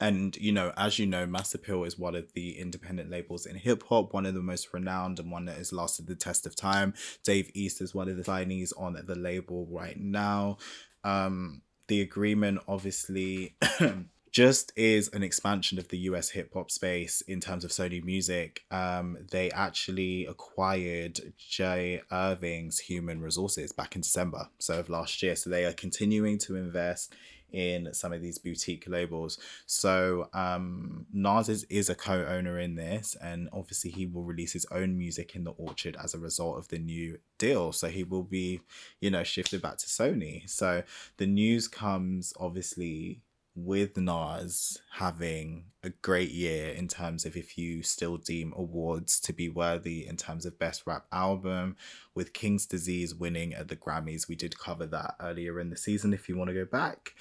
and you know, as you know, Mass Appeal is one of the independent labels in hip hop, one of the most renowned and one that has lasted the test of time. Dave East is one of the signees on the label right now. Um, the agreement obviously just is an expansion of the US hip hop space in terms of Sony Music. Um, they actually acquired Jay Irving's Human Resources back in December, so of last year. So they are continuing to invest in some of these boutique labels. So um, Nas is, is a co-owner in this, and obviously he will release his own music in the Orchard as a result of the new deal. So he will be, you know, shifted back to Sony. So the news comes obviously with Nas having a great year in terms of if you still deem awards to be worthy in terms of best rap album, with King's Disease winning at the Grammys. We did cover that earlier in the season if you want to go back.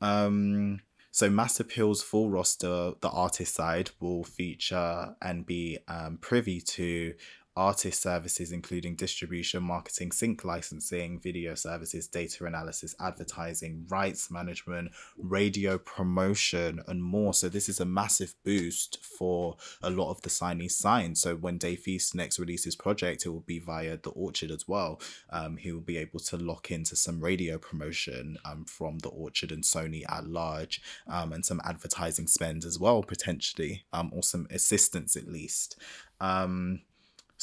Um, so Mass Appeal's full roster, the artist side, will feature and be um, privy to artist services, including distribution, marketing, sync licensing, video services, data analysis, advertising, rights management, radio promotion, and more. So, this is a massive boost for a lot of the signees signed. So, when Dave East next releases project, it will be via the Orchard as well. Um, he will be able to lock into some radio promotion um, from the Orchard and Sony at large, um, and some advertising spend as well, potentially, um, or some assistance at least. Um,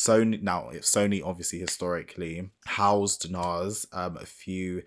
Sony now Sony obviously historically housed Nas um, a few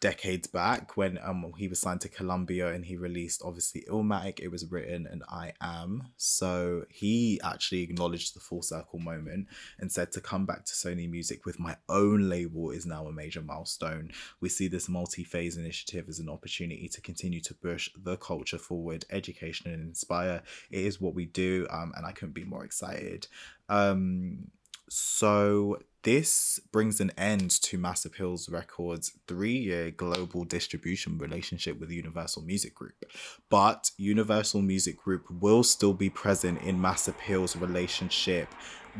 decades back when um he was signed to Columbia and he released obviously Illmatic. It was written and I am. So he actually acknowledged the full circle moment and said to come back to Sony Music with my own label is now a major milestone. We see this multi-phase initiative as an opportunity to continue to push the culture forward, education and inspire. It is what we do, um, and I couldn't be more excited. Um, so this brings an end to Mass Appeals Records' three-year global distribution relationship with Universal Music Group. But Universal Music Group will still be present in Mass Appeals' relationship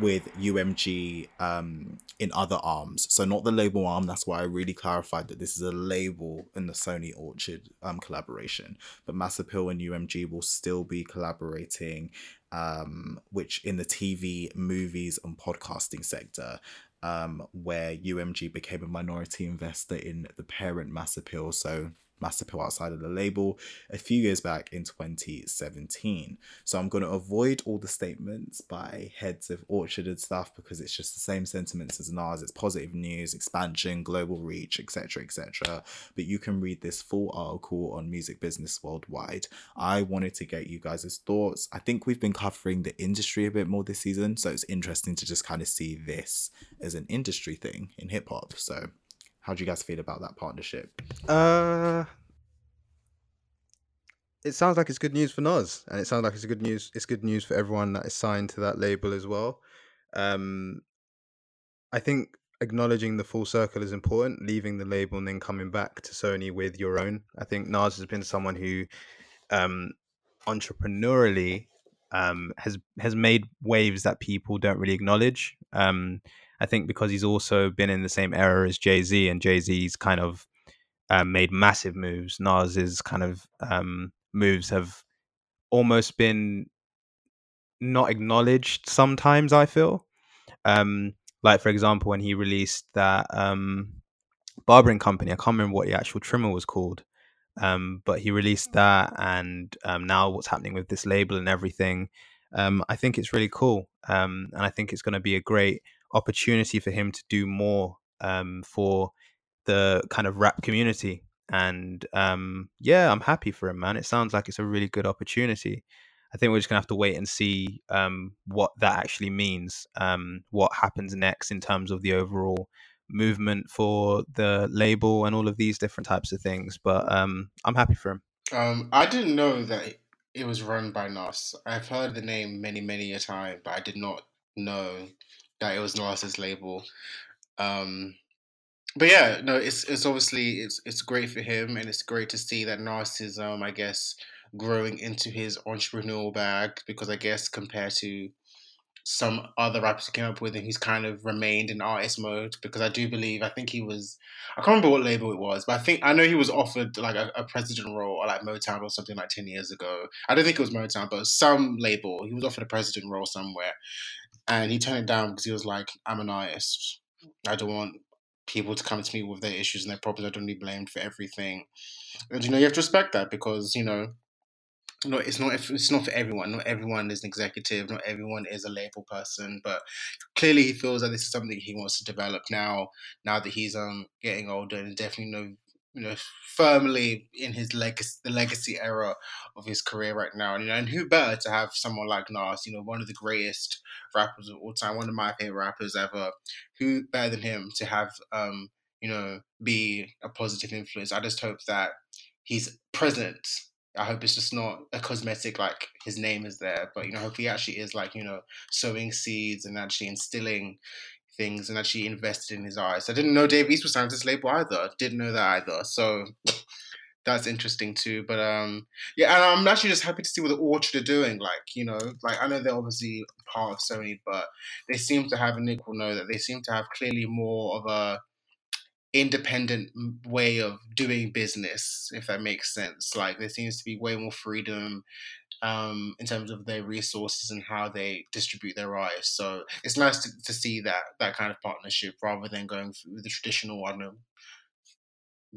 with UMG um, in other arms. So not the label arm. That's why I really clarified that this is a label in the Sony Orchard um, collaboration. But Mass Appeal and UMG will still be collaborating um, which in the TV, movies, and podcasting sector, um, where UMG became a minority investor in the parent Mass Appeal. So Mass Appeal outside of the label a few years back in 2017. So I'm going to avoid all the statements by heads of Orchard and stuff because it's just the same sentiments as Nas. It's positive news, expansion, global reach, etc., etc. But you can read this full article on Music Business Worldwide. I wanted to get you guys' thoughts. I think we've been covering the industry a bit more this season, so it's interesting to just kind of see this as an industry thing in hip hop. So how do you guys feel about that partnership? Uh, it sounds like it's good news for Nas, and it sounds like it's good news. It's good news for everyone that is signed to that label as well. Um, I think acknowledging the full circle is important. Leaving the label and then coming back to Sony with your own. I think Nas has been someone who, um, entrepreneurially, um, has has made waves that people don't really acknowledge. Um, I think because he's also been in the same era as Jay Z, and Jay Z's kind of um, made massive moves. Nas's kind of um, moves have almost been not acknowledged sometimes. I feel, um, like for example, when he released that um, barbering company, I can't remember what the actual trimmer was called. Um, but he released that, and um, now what's happening with this label and everything, um, I think it's really cool, um, and I think it's going to be a great opportunity for him to do more um, for the kind of rap community. And um, yeah, I'm happy for him, man. It sounds like it's a really good opportunity. I think we're just gonna have to wait and see um, what that actually means, um, what happens next in terms of the overall movement for the label and all of these different types of things. But um, I'm happy for him. Um, I didn't know that it was run by Nas. I've heard the name many, many a time, but I did not know that it was Nas's label. Um, but yeah, no, it's it's obviously it's it's great for him, and it's great to see that Nas is, um, I guess, growing into his entrepreneurial bag because I guess compared to some other rappers he came up with, and he's kind of remained in artist mode because I do believe I think he was I can't remember what label it was, but I think I know he was offered like a, a president role or like Motown or something like ten years ago. I don't think it was Motown, but some label he was offered a president role somewhere, and he turned it down because he was like, "I'm an artist. I don't want people to come to me with their issues and their problems. I don't be blamed for everything." And you know you have to respect that because you know no, it's not. It's not for everyone. Not everyone is an executive. Not everyone is a label person. But clearly, he feels that this is something he wants to develop now. Now that he's um getting older and definitely know you know firmly in his legacy, the legacy era of his career right now. And you know, and who better to have someone like Nas? You know, one of the greatest rappers of all time, one of my favorite rappers ever. Who better than him to have um you know be a positive influence? I just hope that he's present I hope it's just not a cosmetic like his name is there, but you know, hope he actually is like you know sowing seeds and actually instilling things and actually invested in his eyes. I didn't know Dave East was signed to this label either. Didn't know that either. So that's interesting too. But um, yeah, and I'm actually just happy to see what the Orchard are doing. Like you know, like I know they're obviously part of Sony, but they seem to have, and Nick will know that they seem to have clearly more of a independent way of doing business, if that makes sense. Like there seems to be way more freedom um, in terms of their resources and how they distribute their rights. So it's nice to, to see that that kind of partnership rather than going through the traditional, I know,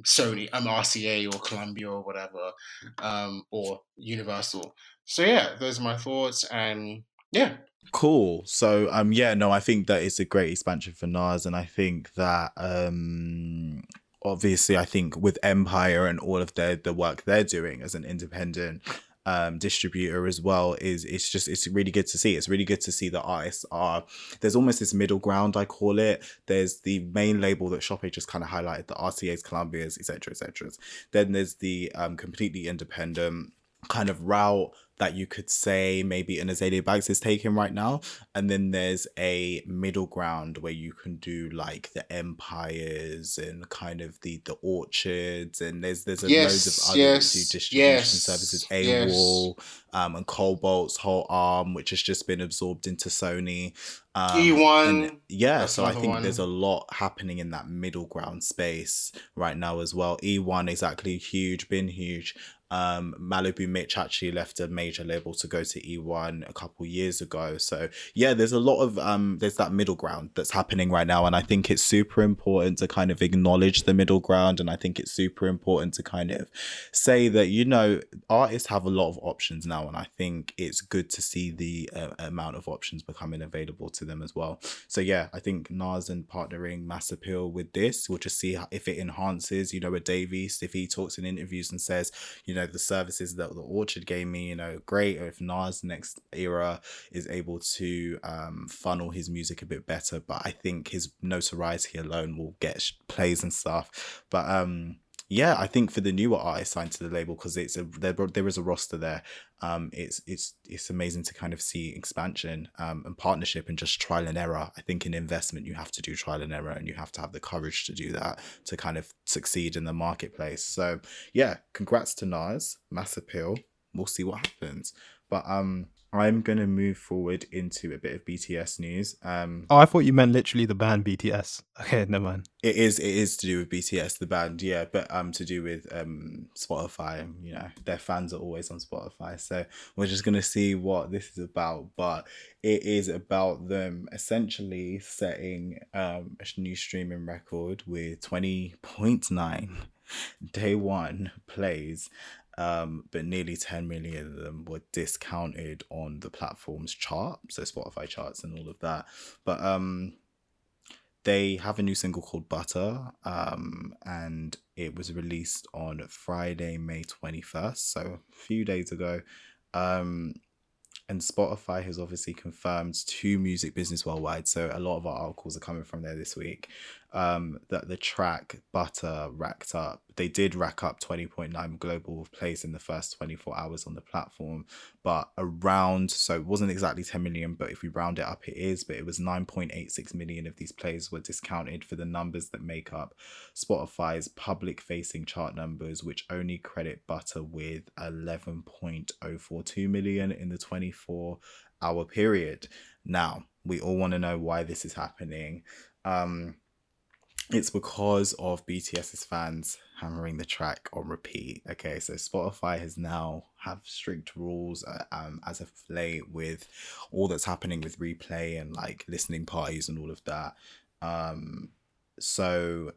Sony, um, RCA or Columbia or whatever, um, or Universal. So yeah, those are my thoughts, and yeah, Cool. So um yeah, no, I think that it's a great expansion for Nas and I think that um obviously I think with Empire and all of their the work they're doing as an independent um distributor as well is it's just it's really good to see. It's really good to see that artists are there's almost this middle ground i call it. There's the main label that Shoppe just kind of highlighted the rca's columbia's etc etc then there's the um completely independent kind of route that you could say maybe an Azealia Banks is taking right now. And then there's a middle ground where you can do like the empires and kind of the the orchards and there's there's a yes, loads of other yes, distribution yes, services, AWAL, yes. um, and Kobalt's whole arm, which has just been absorbed into Sony. Um, E1. yeah, so I think one. there's a lot happening in that middle ground space right now as well. E1 exactly huge, been huge. Um, Malibu Mitch actually left a major label to go to E1 a couple years ago. So yeah, there's a lot of um, there's that middle ground that's happening right now, and I think it's super important to kind of acknowledge the middle ground, and I think it's super important to kind of say that you know artists have a lot of options now, and I think it's good to see the uh, amount of options becoming available to them as well. So yeah, I think Nas and partnering Mass Appeal with this, we'll just see if it enhances. You know, Dave East, if he talks in interviews and says, you know know the services that the Orchard gave me, you know, great. If Nas next era is able to um, funnel his music a bit better, but I think his notoriety alone will get plays and stuff. But um, yeah, I think for the newer artists signed to the label because it's a there, there is a roster there. Um, it's it's it's amazing to kind of see expansion um, and partnership and just trial and error. I think in investment you have to do trial and error and you have to have the courage to do that to kind of succeed in the marketplace. So yeah, congrats to Nas, mass appeal. We'll see what happens. But um, I'm gonna move forward into a bit of BTS news. Um, oh, I thought you meant literally the band BTS. Okay, never mind. It is. It is to do with BTS, the band, yeah, but um, to do with um Spotify. You know, their fans are always on Spotify, so we're just gonna see what this is about. But it is about them essentially setting um a new streaming record with twenty point nine day one plays um, but nearly 10 million of them were discounted on the platform's chart, so Spotify charts and all of that. But um, they have a new single called Butter, um, and it was released on Friday, May 21st, so a few days ago. Um, and Spotify has obviously confirmed to Music Business Worldwide. So a lot of our articles are coming from there this week um, that the track Butter racked up. They did rack up 20.9 global plays in the first 24 hours on the platform, but around, so it wasn't exactly 10 million, but if we round it up, it is, but it was 9.86 million of these plays were discounted for the numbers that make up Spotify's public facing chart numbers, which only credit Butter with 11.042 million in the 24 hour period. Now, we all want to know why this is happening. Um, it's because of BTS's fans hammering the track on repeat. Okay, so Spotify has now have strict rules uh, um, as of late with all that's happening with replay and like listening parties and all of that. Um, so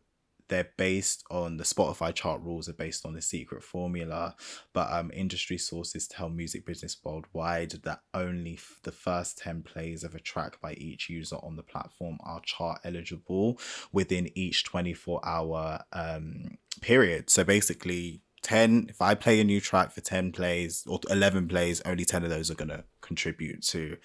they're based on the Spotify chart rules are based on a secret formula, but um, industry sources tell Music Business Worldwide that only f- the first 10 plays of a track by each user on the platform are chart eligible within each 24 hour um, period. So basically, 10 if i play a new track for 10 plays or 11 plays only 10 of those are going to contribute to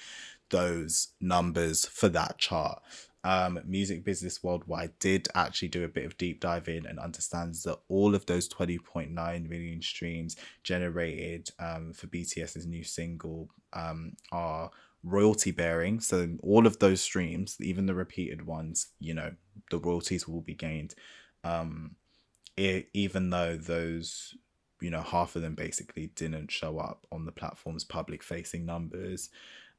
those numbers for that chart um, Music Business Worldwide did actually do a bit of deep dive in and understands that all of those 20.9 million streams generated um, for BTS's new single um, are royalty bearing. So all of those streams, even the repeated ones, you know, the royalties will be gained. Um, even though those, you know, half of them basically didn't show up on the platform's public facing numbers.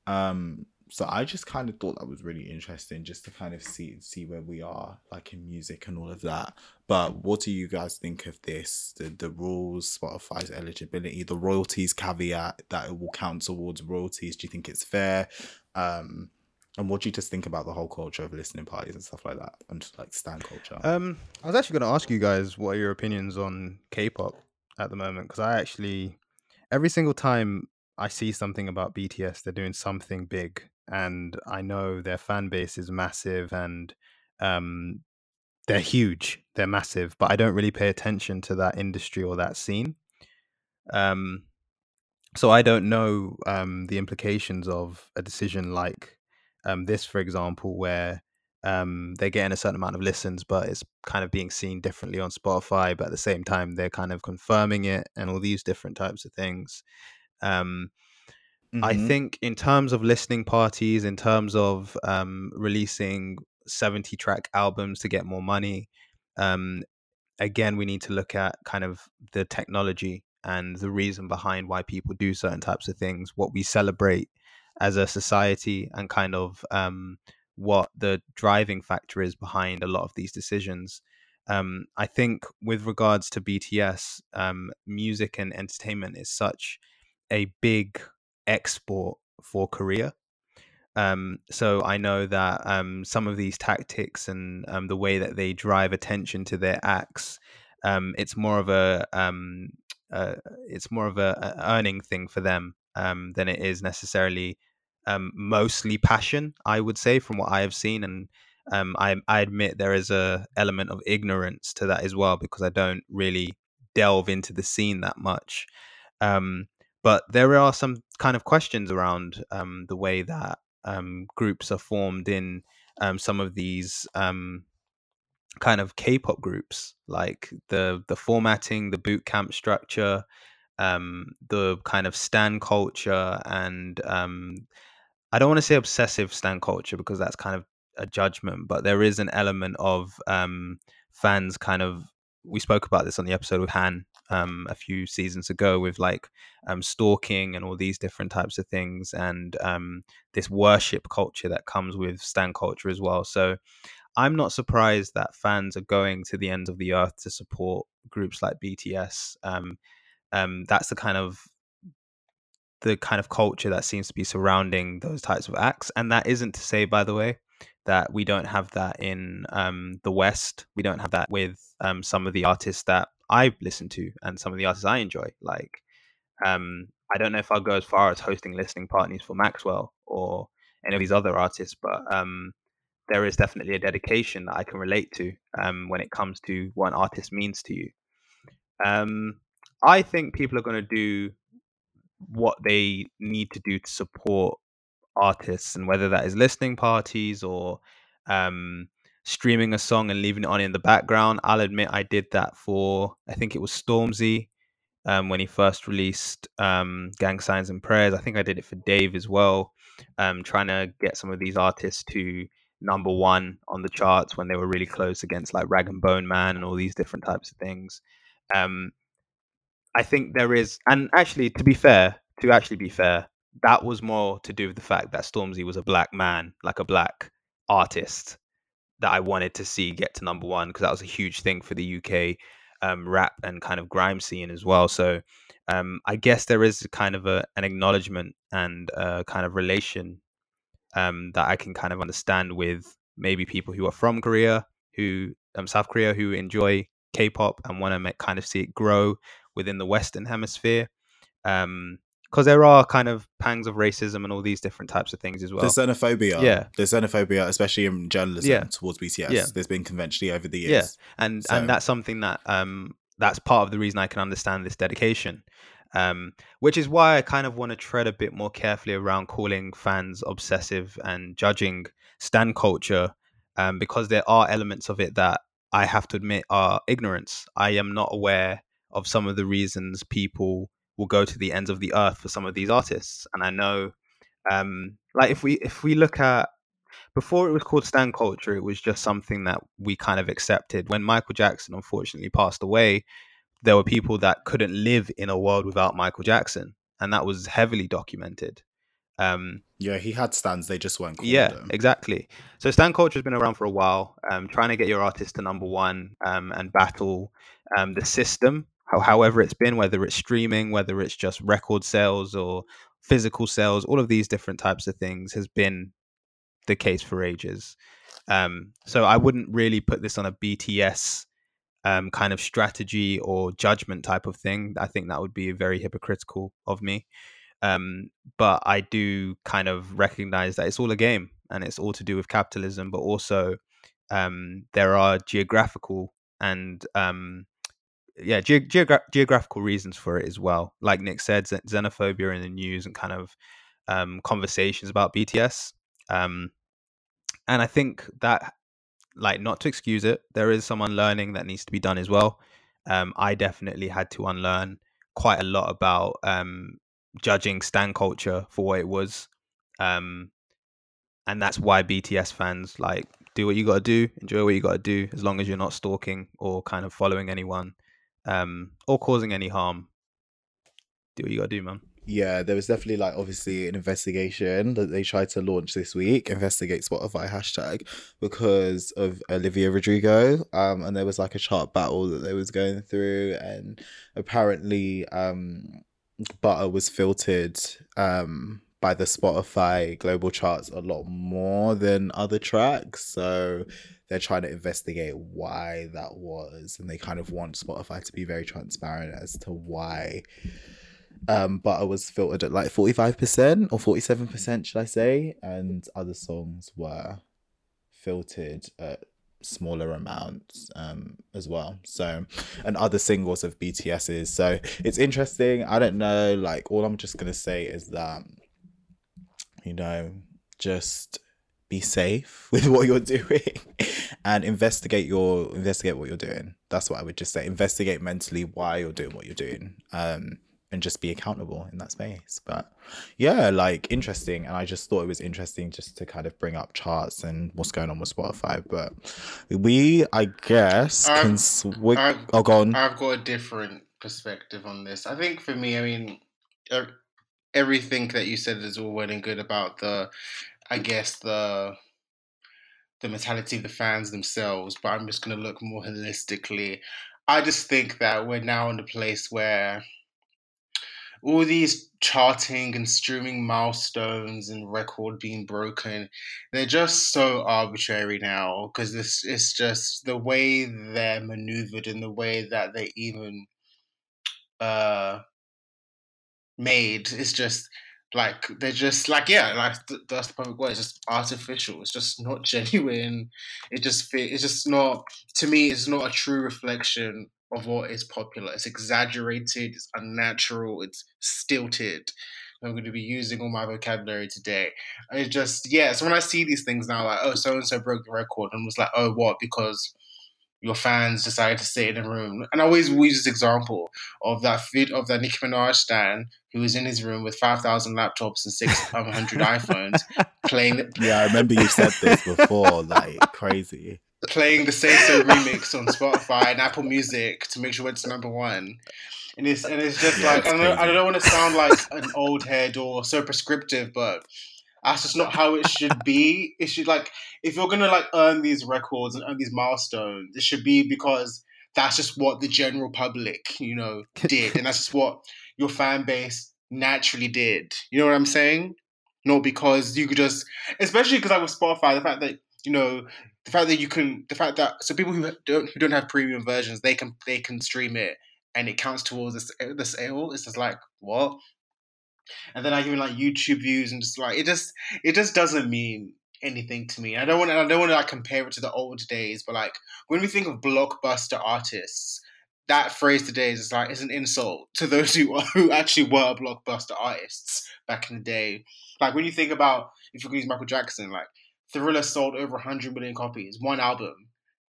Um, so I just kind of thought that was really interesting just to kind of see see where we are like in music and all of that. But what do you guys think of this? The the rules, Spotify's eligibility, the royalties caveat that it will count towards royalties. Do you think it's fair? Um and what do you just think about the whole culture of listening parties and stuff like that and just like stan culture? Um I was actually gonna ask you guys what are your opinions on K pop at the moment because I actually every single time I see something about BTS, they're doing something big and I know their fan base is massive and um, they're huge, they're massive, but I don't really pay attention to that industry or that scene. Um, so I don't know um, the implications of a decision like um, this, for example, where um, they're getting a certain amount of listens, but it's kind of being seen differently on Spotify. But at the same time, they're kind of confirming it and all these different types of things. Um, Mm-hmm. I think in terms of listening parties, in terms of um, releasing 70 track albums to get more money, um, again, we need to look at kind of the technology and the reason behind why people do certain types of things, what we celebrate as a society, and kind of um, what the driving factor is behind a lot of these decisions. Um, I think with regards to BTS, um, music and entertainment is such a big export for Korea. Um, so I know that um, some of these tactics and um, the way that they drive attention to their acts, um, it's more of a uh, it's more of a, a, earning thing for them um, than it is necessarily um, mostly passion. I would say from what I have seen, and I, I admit there is a element of ignorance to that as well because I don't really delve into the scene that much. Um, but there are some kind of questions around um, the way that um, groups are formed in um, some of these um, kind of K-pop groups, like the the formatting, the boot camp structure, um, the kind of stan culture, and um, I don't want to say obsessive stan culture because that's kind of a judgment, but there is an element of fans kind of we spoke about this on the episode with Han um, a few seasons ago with like um, stalking and all these different types of things and um, this worship culture that comes with stan culture as well. So I'm not surprised that fans are going to the ends of the earth to support groups like BTS. Um, um, that's the kind of the kind of culture that seems to be surrounding those types of acts, and that isn't to say, by the way, that we don't have that in um, the West. We don't have that with um, some of the artists that I listen to and some of the artists I enjoy. Like, um, I don't know if I'll go as far as hosting listening parties for Maxwell or any of these other artists, but um, there is definitely a dedication that I can relate to um, when it comes to what an artist means to you. Um, I think people are going to do what they need to do to support artists, and whether that is listening parties or um, streaming a song and leaving it on in the background. I'll admit I did that for I think it was Stormzy um, when he first released um, Gang Signs and Prayers. I think I did it for Dave as well, um, trying to get some of these artists to number one on the charts when they were really close against like Rag and Bone Man and all these different types of things. Um, I think there is, and actually, to be fair, to actually be fair, that was more to do with the fact that Stormzy was a black man, like a black artist that I wanted to see get to number one because that was a huge thing for the UK um, rap and kind of grime scene as well. So um, I guess there is kind of a, an acknowledgement and a kind of relation um, that I can kind of understand with maybe people who are from Korea, who um, South Korea, who enjoy K-pop and want to kind of see it grow within the Western Hemisphere. Um, because there are kind of pangs of racism and all these different types of things as well. There's xenophobia. Yeah. There's xenophobia, especially in journalism Yeah. towards BTS. Yeah. There's been conventionally over the years. Yeah, and So- and that's something that um that's part of the reason I can understand this dedication. Um, which is why I kind of want to tread a bit more carefully around calling fans obsessive and judging stan culture, um, because there are elements of it that I have to admit are ignorance. I am not aware of some of the reasons people will go to the ends of the earth for some of these artists, and I know, um, like if we if we look at before it was called stan culture, it was just something that we kind of accepted. When Michael Jackson unfortunately passed away, there were people that couldn't live in a world without Michael Jackson, and that was heavily documented. Um, Yeah, he had stands, they just weren't called yeah, them. exactly. So stan culture has been around for a while, um, trying to get your artist to number one um, and battle um, the system, how, however it's been, whether it's streaming, whether it's just record sales or physical sales, all of these different types of things has been the case for ages. Um, so I wouldn't really put this on a BTS um, kind of strategy or judgment type of thing. I think that would be very hypocritical of me. Um, but I do kind of recognize that it's all a game and it's all to do with capitalism, but also um, there are geographical and um, yeah, ge- geogra- geographical reasons for it as well. Like Nick said, xe- xenophobia in the news and kind of um, conversations about BTS. Um, and I think that, like, not to excuse it, there is some unlearning that needs to be done as well. Um, I definitely had to unlearn quite a lot about um, judging stan culture for what it was. Um, and that's why BTS fans like do what you got to do, enjoy what you got to do, as long as you're not stalking or kind of following anyone um, or causing any harm. Do what you got to do, man. Yeah, there was definitely like obviously an investigation that they tried to launch this week, investigate Spotify hashtag because of Olivia Rodrigo. Um, and there was like a chart battle that they was going through, and apparently, um, Butter was filtered um by the Spotify global charts a lot more than other tracks. So they're trying to investigate why that was, and they kind of want Spotify to be very transparent as to why. Um butter was filtered at like 45% or 47% should i say and other songs were filtered at smaller amounts um as well. So and other singles of bts's so it's interesting. I don't know like all i'm just gonna say is that you know just be safe with what you're doing and investigate your investigate what you're doing. That's what i would just say. Investigate mentally why you're doing what you're doing um and just be accountable in that space. But yeah like interesting. And i just thought it was interesting just to kind of bring up charts and what's going on with spotify. But we i guess I've- can swig I've- oh go on. I've got a different perspective on this. I think for me, I mean, everything that you said is all well and good about the, I guess the, the mentality of the fans themselves. But I'm just going to look more holistically. I just think that we're now in a place where all these charting and streaming milestones and record being broken they're just so arbitrary now because this it's just the way they're maneuvered and the way that they even uh made is just like they're just like yeah like th- that's the perfect word it's just artificial it's just not genuine it just it's just not to me it's not a true reflection of what is popular it's exaggerated it's unnatural it's stilted i'm going to be using all my vocabulary today it just yeah so when i see these things now like oh so and so broke the record and was like oh what because your fans decided to sit in a room. And i always use this example of that vid of that Nicki Minaj stan who was in his room with 5,000 laptops and 600 iPhones playing The- yeah i remember you said this before like crazy. playing the Say So remix on Spotify and Apple Music to make sure it's number one. and it's and it's just like I don't, I don't want to sound like an old head or so prescriptive, but that's just not how it should be. It should like if you're gonna like earn these records and earn these milestones, it should be because that's just what the general public, you know, did, and that's just what your fan base naturally did. You know what I'm saying? Not because you could just, especially because I was Spotify, the fact that you know the fact that you can, the fact that so people who don't who don't have premium versions, they can they can stream it and it counts towards this the sale. It's just like what? And then I even like YouTube views and just like it just it just doesn't mean anything to me. I don't want I don't want to like compare it to the old days, but like when we think of blockbuster artists, that phrase today is like is an insult to those who who actually were blockbuster artists back in the day. Like when you think about if you could use Michael Jackson, like Thriller sold over 100 million copies, one album,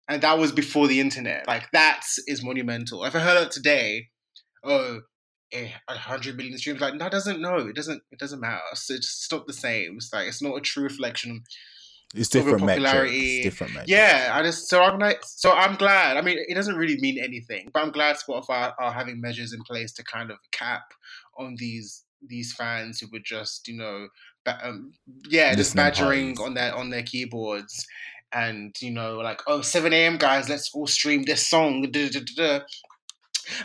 and that was before the internet. Like that is monumental. If I heard it today, oh, a hundred million streams. Like that doesn't know. It doesn't. It doesn't matter. So it's not the same. It's like it's not a true reflection. It's different popularity. Metrics, different metrics. Yeah, I just so I'm like so I'm glad. I mean, it doesn't really mean anything, but I'm glad Spotify are having measures in place to kind of cap on these these fans who were just you know, um, yeah, just badgering on their on their keyboards and you know like oh 7 a.m guys let's all stream this song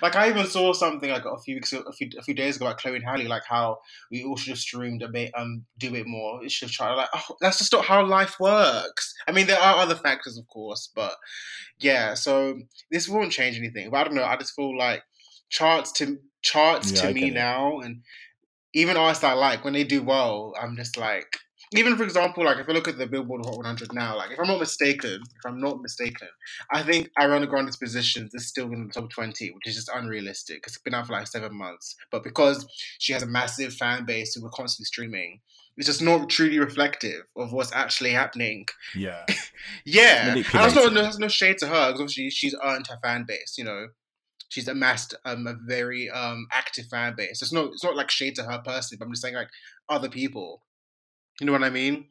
like I even saw something like a few weeks, a few, a few days ago, like Chloe and Halle, like how we all should have streamed a bit, um, do it more. We should have tried. Like, oh, that's just not how life works. I mean, there are other factors, of course, but yeah. So this won't change anything. But I don't know. I just feel like charts to charts yeah, to me now, and even artists I like when they do well, I'm just like, even for example, like if I look at the Billboard Hot 100 now, like if I'm not mistaken, if I'm not mistaken, I think Ariana Grande's positions is still in the top 20, which is just unrealistic because it's been out for like seven months. But because she has a massive fan base who are constantly streaming, it's just not truly reflective of what's actually happening. Yeah, yeah. And that's no, no shade to her because obviously she's earned her fan base. You know, she's amassed um, a very um, active fan base. It's not it's not like shade to her personally, but I'm just saying like other people you know what I mean?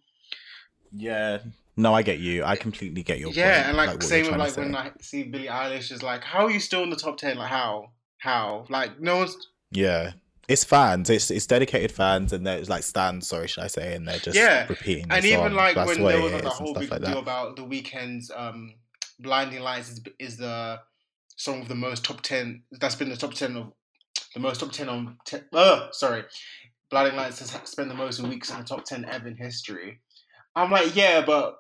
Yeah. No, I get you. I completely get your point. yeah, and like, like same with like when I see Billie Eilish is like, how are you still in the top ten? Like how? How? Like no one's Yeah. It's fans. It's it's dedicated fans, and there's like stands. Sorry, should I say? And they're just yeah. repeating. And even song. like That's when there was like a whole big like deal about the Weeknd's um, "Blinding Lights" is, is the song of the most top ten. That's been the top ten of the most top ten on. Ten, uh, sorry, Blinding Lights has spent the most weeks in the top ten ever in history. I'm like, yeah, but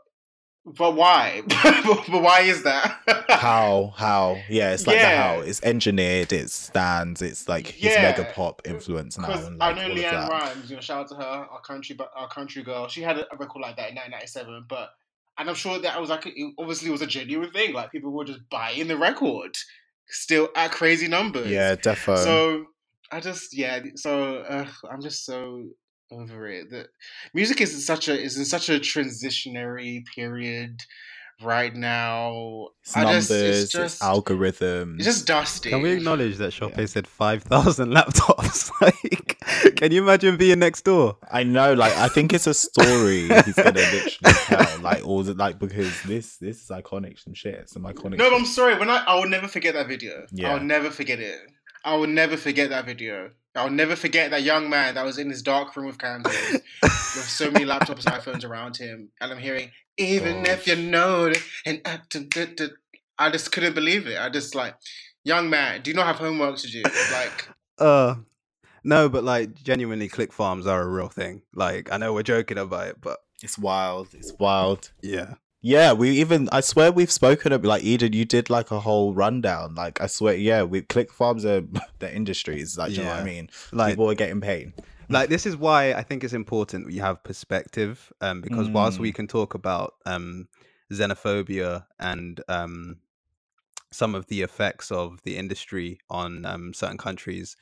but why? but why is that? how? How? Yeah, it's like yeah. the how. It's engineered. It stands. It's like his yeah. mega pop influence now. And like I know LeAnn Rimes. You know, shout out to her, our country, but our country girl. She had a record like that in 1997, but and I'm sure that was like it obviously was a genuine thing. Like people were just buying the record, still at crazy numbers. Yeah, definitely. So I just yeah. So uh, I'm just so over it. That music is in such a is in such a transitionary period right now. It's numbers, just, it's, just, it's algorithms. It's just dusty. Can we acknowledge that Shoppe yeah. said five thousand laptops? like, can you imagine being next door? I know. Like, I think it's a story he's gonna literally tell. Like, all the like because this this is iconic. Some shit. Some iconic. No, shit. I'm sorry. When I I will never forget that video. Yeah. I'll never forget it. I will never forget that video. I'll never forget that young man that was in his dark room with candles, with so many laptops and iPhones around him, and I'm hearing even Gosh. if you know it, and I just couldn't believe it. I just like, young man, do you not have homework to do? Like, uh, no, but like genuinely, click farms are a real thing. Like, I know we're joking about it, but it's wild. It's wild. Yeah. Yeah, we even I swear we've spoken about like Eden, you did like a whole rundown. Like I swear, yeah, we click farms are the industries. Like, yeah. you know what I mean? Like people are getting paid. Like this is why I think it's important we have perspective. Um, because mm. whilst we mm. can talk about um xenophobia and um some of the effects of the industry on um certain countries'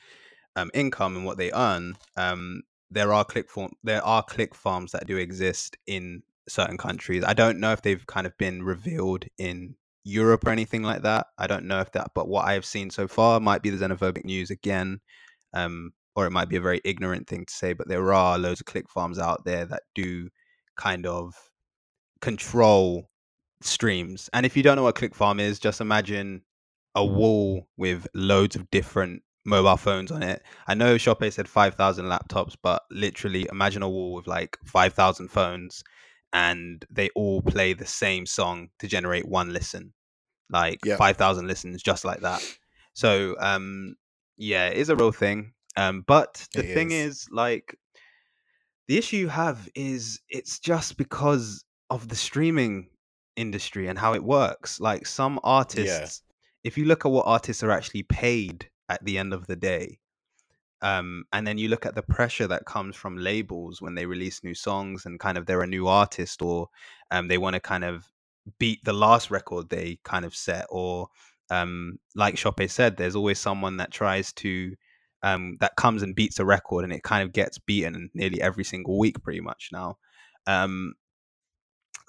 um income and what they earn, um there are click farm there are click farms that do exist in certain countries. I don't know if they've kind of been revealed in Europe or anything like that. I don't know if that, but what I've seen so far might be the xenophobic news again, um, or it might be a very ignorant thing to say. But there are loads of click farms out there that do kind of control streams. And if you don't know what click farm is, just imagine a wall with loads of different mobile phones on it. I know Shoppe said 5,000 laptops, but literally imagine a wall with like 5,000 phones and they all play the same song to generate one listen. Like Yeah. 5,000 listens just like that. So, um yeah, it is a real thing. Um but the It thing is. is like the issue you have is it's just because of the streaming industry and how it works. Like some artists, if you look at what artists are actually paid at the end of the day, um, and then you look at the pressure that comes from labels when they release new songs and kind of they're a new artist or um, they want to kind of beat the last record they kind of set or um, like Shoppe said, there's always someone that tries to um, that comes and beats a record and it kind of gets beaten nearly every single week pretty much now. Um,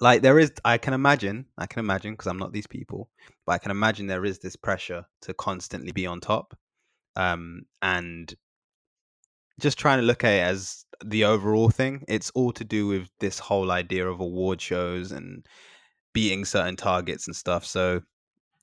like there is, I can imagine, I can imagine because I'm not these people, but I can imagine there is this pressure to constantly be on top, um, and just trying to look at it as the overall thing. It's all to do with this whole idea of award shows and beating certain targets and stuff. So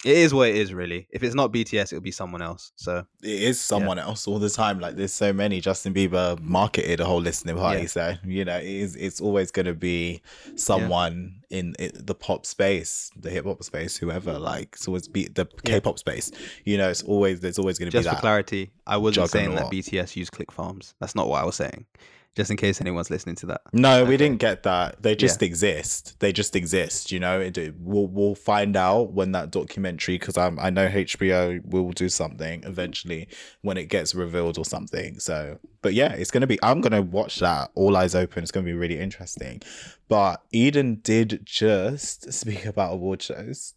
it is what it is, really. If it's not BTS, it'll be someone else. So it is someone else all the time. Like there's so many. Justin Bieber marketed a whole listening party, Yeah. so you know it is. It's always going to be someone in it, the pop space, the hip hop space, whoever. Like it's always be the K-pop space. You know, it's always there's always going to be just for that. clarity, I wasn't saying that. BTS use click farms. That's not what I was saying. Just in case anyone's listening to that. No, we didn't get that. They just exist. They just exist. You know, it, it- we'll we'll find out when that documentary because I'm I know HBO will do something eventually when it gets revealed or something. So, but yeah, it's gonna be. I'm gonna watch that. All eyes open. It's gonna be really interesting. But Eden did just speak about award shows.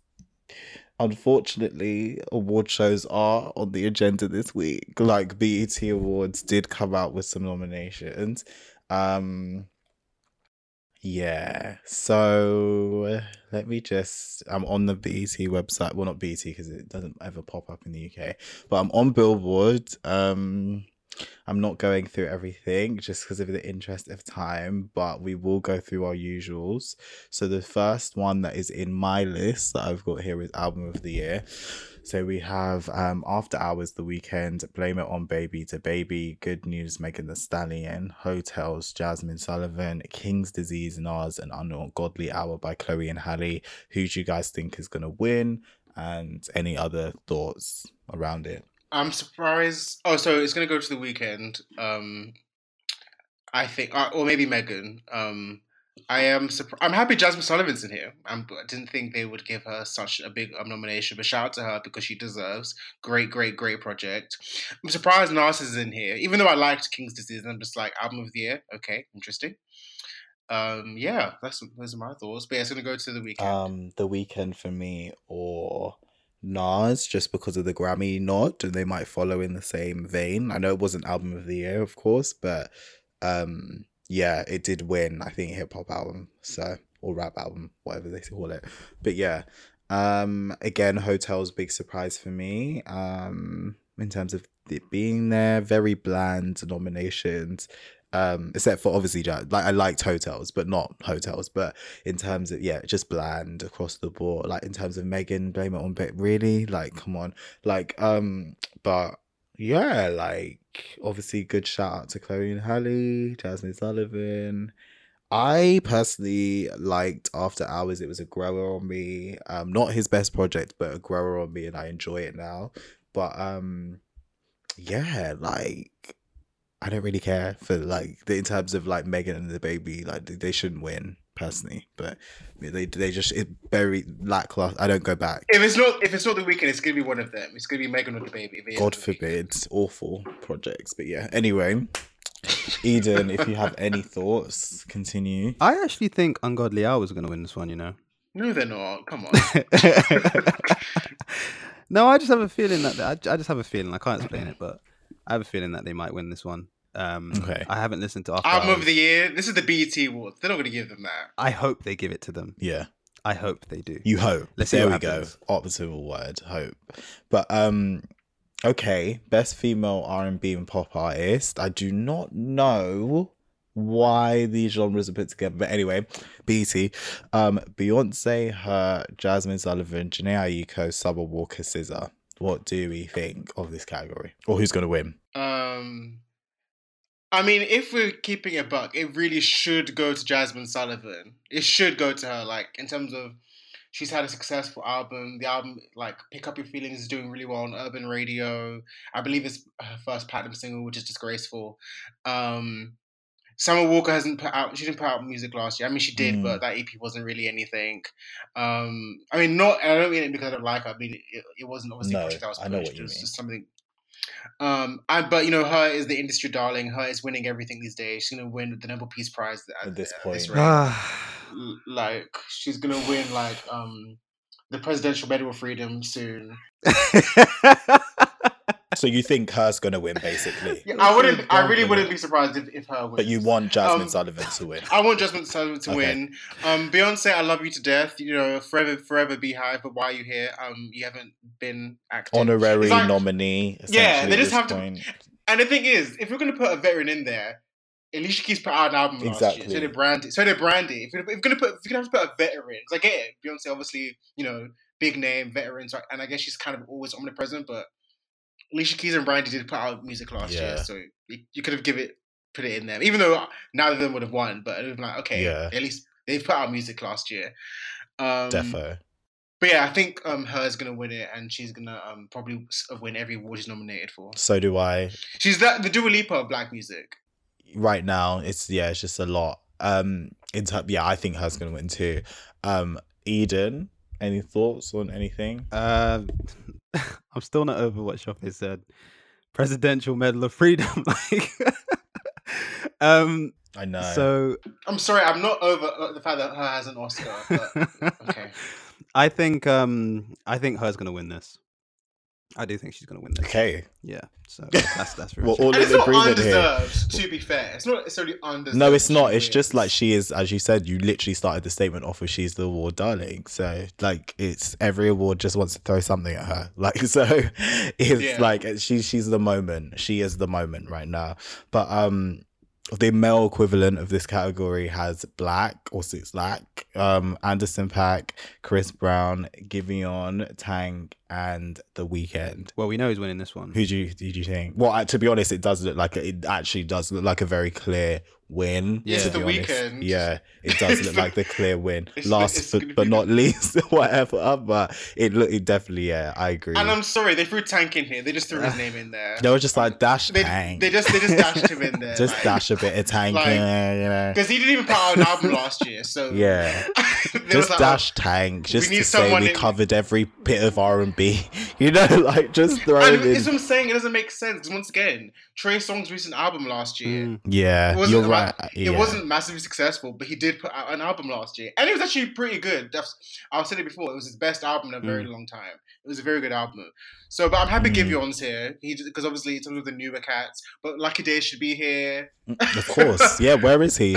Unfortunately, award shows are on the agenda this week. Like BET Awards did come out with some nominations. Um yeah. So let me just I'm on the BET website. Well not BET because it doesn't ever pop up in the UK. But I'm on Billboard. Um I'm not going through everything just because of the interest of time, but we will go through our usuals. So the first one that is in my list that I've got here is album of the year. So we have um After Hours the Weeknd, Blame It on Baby DaBaby, Good News, Megan Thee Stallion, Hotels, Jazmine Sullivan, King's Disease, Nas, and Ungodly Hour by Chloe and Halle. Who do you guys think is gonna win? And any other thoughts around it? I'm surprised. Oh, so it's gonna go to the Weeknd. Um, I think, uh, or maybe Megan. Um, I am. Surprised. I'm happy Jazmine Sullivan's in here. I'm, I didn't think they would give her such a big um, nomination, but shout out to her because she deserves. Great, great, great project. I'm surprised Nas is in here, even though I liked King's Disease. I'm just like album of the year. Okay, interesting. Um, yeah, that's those are my thoughts. But yeah, it's gonna go to the Weeknd. Um, the Weeknd for me or Nas, just because of the Grammy nod, and they might follow in the same vein. I know it wasn't album of the year, of course, but um, yeah, it did win. I think hip hop album, so or rap album, whatever they call it. But yeah, um, again, Heaux Tales big surprise for me. Um, in terms of it being there, very bland nominations. Um, except for obviously, like I liked Heaux Tales, but not Heaux Tales. But in terms of yeah, just bland across the board. Like in terms of Megan, blame it on Beck. Really, like come on, like um, but yeah, like obviously, good shout out to Chloe and Halle, Jazmine Sullivan. I personally liked After Hours. It was a grower on me. Um, not his best project, but a grower on me, and I enjoy it now. But um, yeah, like I don't really care for like the, in terms of like Megan and DaBaby. Like they, they shouldn't win personally, but they they just it very lackluster. I don't go back. if it's not, if it's not the Weeknd, it's gonna be one of them. It's gonna be Megan or DaBaby. if it is God the forbid, awful projects. But yeah, anyway, Eden, if you have any thoughts, continue. I actually think Ungodly Hour is going to win this one, you know. No, they're not. Come on. no, I just have a feeling that I, I just have a feeling. I can't explain it, but I have a feeling that they might win this one. Um, Okay. I haven't listened to After Album Hours. of the year. This is the BET Awards. They're not gonna give them that. I hope they give it to them. Yeah. I hope they do. You hope. Let's see there we what happens. go. Opposite word, hope. But um okay, best female R and B and pop artist. I do not know why these genres are put together. But anyway, BT. Um Beyonce, H.E.R., Jazmine Sullivan, Jhené Aiko, Summer Walker, SZA. what do we think of this category, or who's going to win? Um, I mean, if we're keeping a buck, it really should go to Jazmine Sullivan. It should go to her, like in terms of she's had a successful album. The album, like Pick Up Your Feelings, is doing really well on urban radio. I believe it's her first platinum single, which is disgraceful. Um, Summer Walker hasn't put out. She didn't put out music last year. I mean, she did, Mm. but that EP wasn't really anything. Um, I mean, not. I don't mean it because I don't like her. I mean, it, it wasn't obviously No, that was I know what you it was mean. just something. Um, I, but you know, H.E.R. is the industry darling. H.E.R. is winning everything these days. She's gonna win the Nobel Peace Prize at, At this at point. rate. L- like she's gonna win like um the Presidential Medal of Freedom soon. So you think H.E.R.'s to win, basically, Yeah, I wouldn't. I really wouldn't be surprised if, if H.E.R. wins. but you want Jazmine Um, Sullivan to win. I want Jazmine Sullivan to Okay. win. Um, Beyonce, I love you to death. You know, forever, forever BeyHive. But why are you here? Um, you haven't been acting. Honorary like- nominee. Yeah, they just have to- point. And the thing is, if you're gonna put a veteran in there, Alicia Keys put out an album last year. Exactly. So did Brandy. So did Brandy. If you're, if you're gonna put, if you're gonna have to put a veteran, because I get it. Beyonce, obviously, you know, big name, veterans, and I guess she's kind of always omnipresent. But Alicia Keys and Brandy did put out music last Yeah. year, so you, you could have give it, put it in there. Even though neither of them would have won, but it would have been like, okay, Yeah. at least they've put out music last year. Um, Defo. But yeah, I think um, H.E.R. is gonna win it, and she's gonna um, probably win every award she's nominated for. So do I. She's that the Dua Lipa of black music. right now it's yeah it's just a lot um in ter- yeah i think H.E.R.'s gonna win too um eden any thoughts on anything Uh, I'm still not over what Shoppe said. Presidential Medal of Freedom, like. um. i know So I'm sorry, I'm not over uh, the fact that H.E.R. has an Oscar. But okay. I think um I think H.E.R.'s gonna win this. I do think she's gonna win this. okay Yeah. So that's that's very Well, much it. all and in it's not agreement here to be fair. It's not necessarily undeserved. no it's not it's just like she is as you said you literally started the statement off with she's the award darling so like it's every award just wants to throw something at her like so it's Yeah. like she she's the moment she is the moment right now but um the male equivalent of this category has Black or Six Black, um, Anderson .Paak, Chris Brown, Giveon, Tank, and The Weeknd. Well, we know he's winning this one. Who do you who do you think? Well, to be honest, it does look like a, it actually does look like a very clear win. Yeah. to be The honest. Weeknd. Yeah, it does look like the clear win. it's- Last it's but, but not least, whatever. But it look it definitely yeah, I agree. And I'm sorry, they threw Tank in here. They just threw his uh, name in there. they were just like um, dash They, tank. they just they just dashed him in there. just dash a bit of tank, like- in there, you know. because he didn't even put out an album last year. So Yeah. Just like, dash tank, just to say we in- covered every bit of R and B. You know, like just throw And it in. what I'm saying. It doesn't make sense once again, Trey Songz's recent album last year. Mm. Yeah, It wasn't you're ma- right. Yeah. It wasn't massively successful, but he did put out an album last year, and it was actually pretty good. That's, I've said it before; it was his best album in a very long time. It was a very good album. So, but I'm happy Mm. Giveon's here. He because obviously it's one of the newer cats, but Lucky Day should be here. Of course. Yeah, where is he?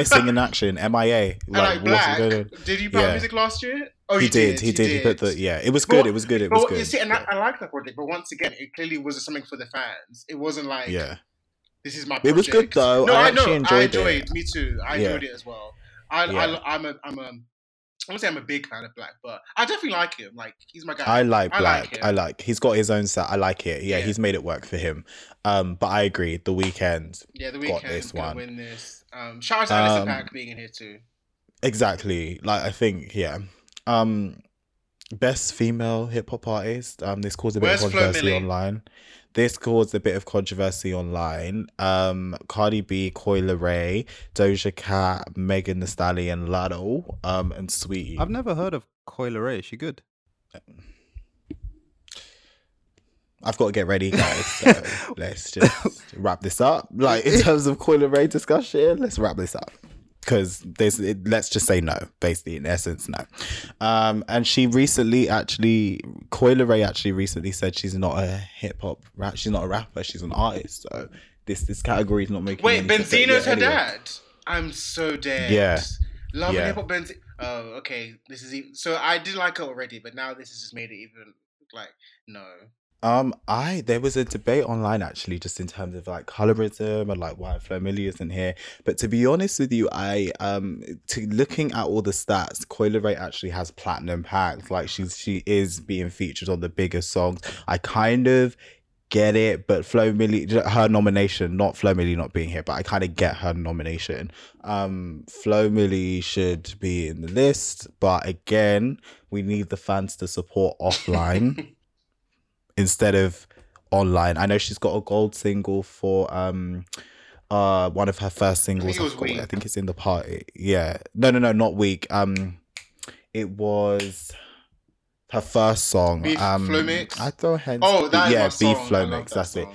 Missing in action, MIA. like what's Black, did you put Yeah. music last year? Oh, He you did, he did. He put the yeah. It was good. But- It was good. It was But you good. see, and yeah. I, I like that project, but once again, it clearly was something for the fans. It wasn't like yeah. this is my. It was good, though. No, I I, know. actually I enjoyed enjoyed. it. Me too. I Yeah. enjoyed it as well. I, Yeah. I, I'm a, I'm a. I won't say I'm a big fan of Black, but I definitely like him. Like he's my guy. I like I Black. him. I like. He's got his own set. I like it. Yeah, Yeah. he's made it work for him. Um, but I agree. The Weeknd. yeah, the Weeknd got this one. win this. Um, shout out to Alison Um, Pack being in here too. Exactly. Like I think, yeah. Um best female hip hop artist. Um this caused a bit Where's of controversy online. This caused a bit of controversy online. Um Cardi B, Coi Leray, Doja Cat, Megan Thee Stallion, Latto, um, and Saweetie. I've never heard of Coi Leray. Is she good? I've got to get ready, guys. So let's just wrap this up. Like in terms of Coi Leray discussion, let's wrap this up. Because there's, it, let's just say no. Basically, in essence, no. Um, and she recently actually, Coi Leray actually recently said she's not a hip hop rap. She's not a rapper. She's an artist. So this this category is not making. Wait. Benzino's her anyway. dad. I'm so dead. Yeah. Love Yeah. hip hop Benz. Oh, okay. This is even, so I did like her already, but now this has just made it even like no. Um, I there was a debate online actually, just in terms of like colorism and like why Flo Milli isn't here. But to be honest with you, I um to looking at all the stats, Coi Leray actually has platinum packs. Like she's she is being featured on the biggest songs. I kind of get it, but Flo Milli her nomination, not Flo Milli not being here, but I kind of get her nomination. Um, Flo Milli should be in the list, but again, we need the fans to support offline instead of online. I know she's got a gold single for um uh one of her first singles. it was I, I think it's in the party. Yeah. No, no, no, not weak. Um it was her first song. Beef um Flow Mix? I throw hands. Oh, that is yeah, beef song. FloMix. that That's it.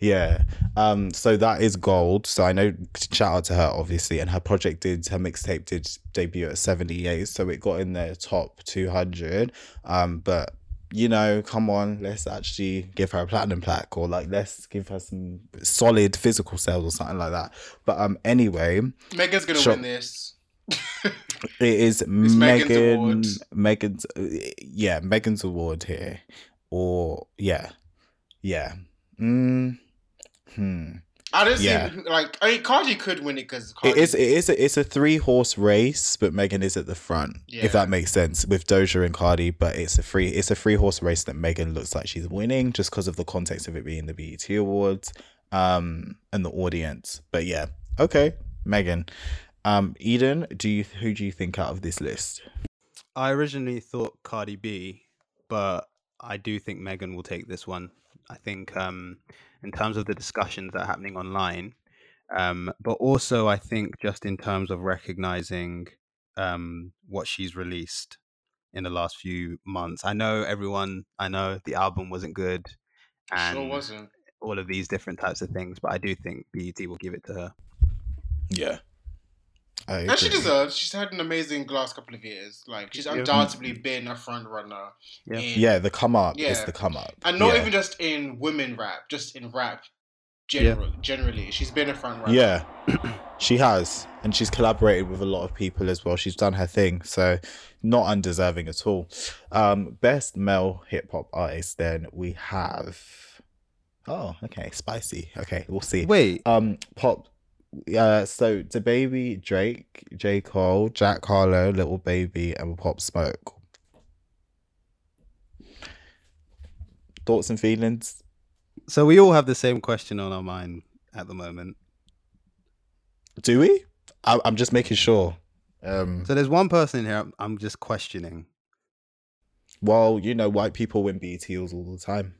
Yeah. Um, so that is gold. So I know shout out to her obviously, and her project did her mixtape did debut at 78, so it got in their top 200. Um, but you know, come on, let's actually give her a platinum plaque or like let's give her some solid physical sales or something like that. But um anyway, Megan's gonna Sure. win this. it is Megan's Megan award. Megan's yeah, Megan's award here. Or yeah. Yeah. Mm, hmm. I don't Yeah. see like I mean Cardi could win it because It is. It is. A, it's a three horse race, but Megan is at the front. Yeah. If that makes sense with Doja and Cardi, but it's a free. It's a three horse race that Megan looks like she's winning just because of the context of it being the BET Awards, um, and the audience. But yeah, okay, Megan. Um, Eden, do you who do you think out of this list? I originally thought Cardi B, but I do think Megan will take this one. I think um, in terms of the discussions that are happening online, um, but also I think just in terms of recognizing um, what she's released in the last few months. I know everyone. I know the album wasn't good, and sure wasn't. all of these different types of things. But I do think BET will give it to her. Yeah, I And she deserves. She's had an amazing last couple of years. Like she's Yeah. undoubtedly been a front runner. Yeah. in- Yeah, the come up is the come up, and not yeah. even just in women rap, just in rap. General, generally, she's been a front runner. Yeah, she has, and she's collaborated with a lot of people as well. She's done her thing, so not undeserving at all. Um, best male hip hop artist. Then we have. Oh, okay, spicy. Okay, we'll see. Wait, Um, pop. Uh, so DaBaby Drake, J Cole, Jack Harlow, Little Baby, and Pop Smoke. Thoughts and feelings? so we all have the same question on our mind at the moment. Do we? I, I'm just making sure. Um, So there's one person in here I'm, I'm just questioning. Well, you know, white people win BETs all the time.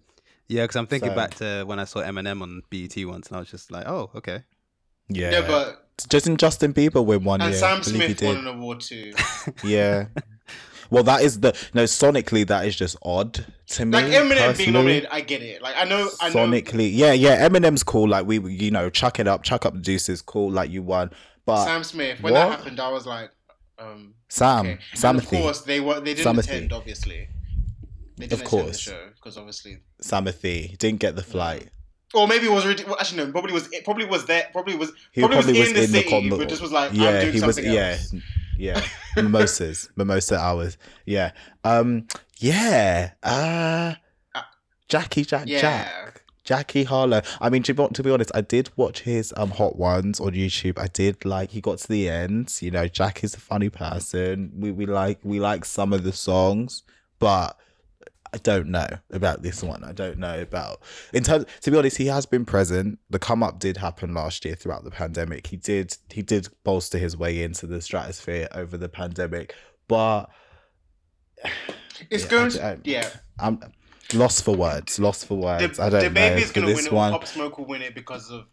Yeah, because I'm thinking So- back to when I saw Eminem on BET once, and I was just like, oh, okay. Yeah. Yeah, but doesn't Justin Bieber win one and year? Sam I believe he Smith won an award too. Yeah. well, that is the no. Sonically, that is just odd to me. Like Eminem being nominated, I get it. Like I know, I know. Sonically, yeah, yeah. Eminem's cool. Like we, you know, chuck it up, chuck up the deuces. Cool. Like you won, but Sam Smith. When that happened, I was like, um, Sam, okay. And of course, they were. They didn't Samothy. attend, obviously. They Of didn't the course. because obviously, Samothy didn't get the flight. Or maybe it was. Well, actually, no. Probably was. Probably was there. Probably was. He Probably, probably, was, was, in the in the city, con- but just was like, yeah, I'm doing he was. something Yeah, yeah. Mimosas, mimosa hours. Yeah. Um. Yeah. Uh. Uh, Jackie Jack Yeah. Jack. Jackie Harlow. I mean, to be, to be honest, I did watch his um hot ones on YouTube. I did like he got to the end. You know, Jack is a funny person. We we like we like some of the songs, but I don't know about this one. I don't know about in terms. To be honest, he has been present. The come up did happen last year throughout the pandemic. He did he did bolster his way into the stratosphere over the pandemic, but It's Yeah, going. I- to, I- yeah. I'm lost for words. Lost for The, words. I don't know baby's for gonna this win it. one. Pop Smoke will win it because of.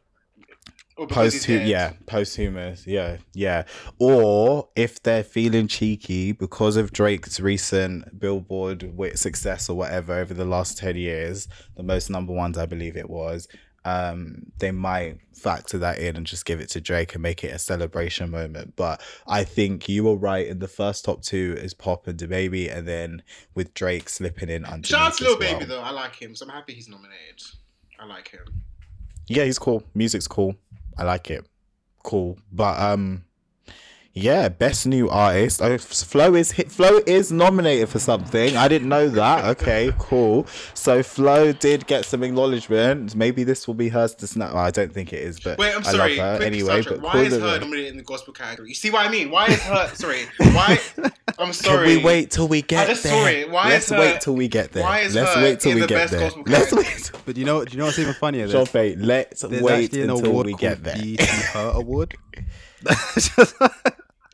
Post yeah, posthumous, yeah, yeah. Or if they're feeling cheeky because of Drake's recent Billboard success or whatever over the last ten years, the most number ones I believe it was. Um, they might factor that in and just give it to Drake and make it a celebration moment. But I think you were right. In the first top two is Pop and Baby, and then with Drake slipping in underneath. Shout out to as Lil Baby though. I like him, so I'm happy he's nominated. I like him. Yeah, he's cool. Music's cool. I like it. Cool. But um Yeah, best new artist. Oh, Flo is Flo is nominated for something. I didn't know that. Okay, cool. So Flo did get some acknowledgement. Maybe this will be hers to snap. Well, I don't think it is, but Wait, I'm I sorry. love her anyway. But why cool is her her. nominated in the gospel category? You see what I mean? Why is her? Sorry. Why? I'm sorry. Can we wait till we get just there? saw it. Why Let's is her- wait till we get there. why is Let's her wait till in we the get best there. gospel Let's category? wait. But you know, do you know what's even funnier? Sean There's, Fate, let's there's wait actually an until award we called get there. BET Her Award.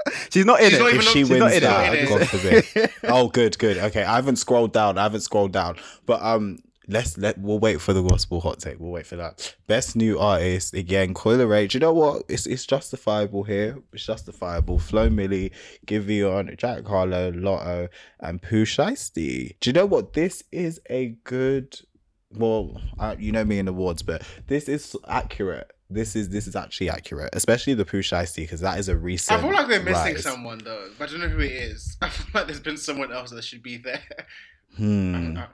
She's not in She's it. not if she wins not in it. that, She's God forbid. oh, good, good. Okay, I haven't scrolled down. I haven't scrolled down. But um, let's let we'll wait for the gospel hot take. We'll wait for that. Best new artist again. Coi Leray. Do you know what? It's it's justifiable here. It's justifiable. Flo Milli, Giveon, Jack Harlow, Latto, and Pooh Shiesty. Do you know what? This is a good. Well, uh, you know me in awards, but this is accurate. This is this is actually accurate, especially the Pooh Shiesty because that is a recent. I feel like they're missing rise. someone though. But I don't know who it is. I feel like there's been someone else that should be there. Hmm. I, I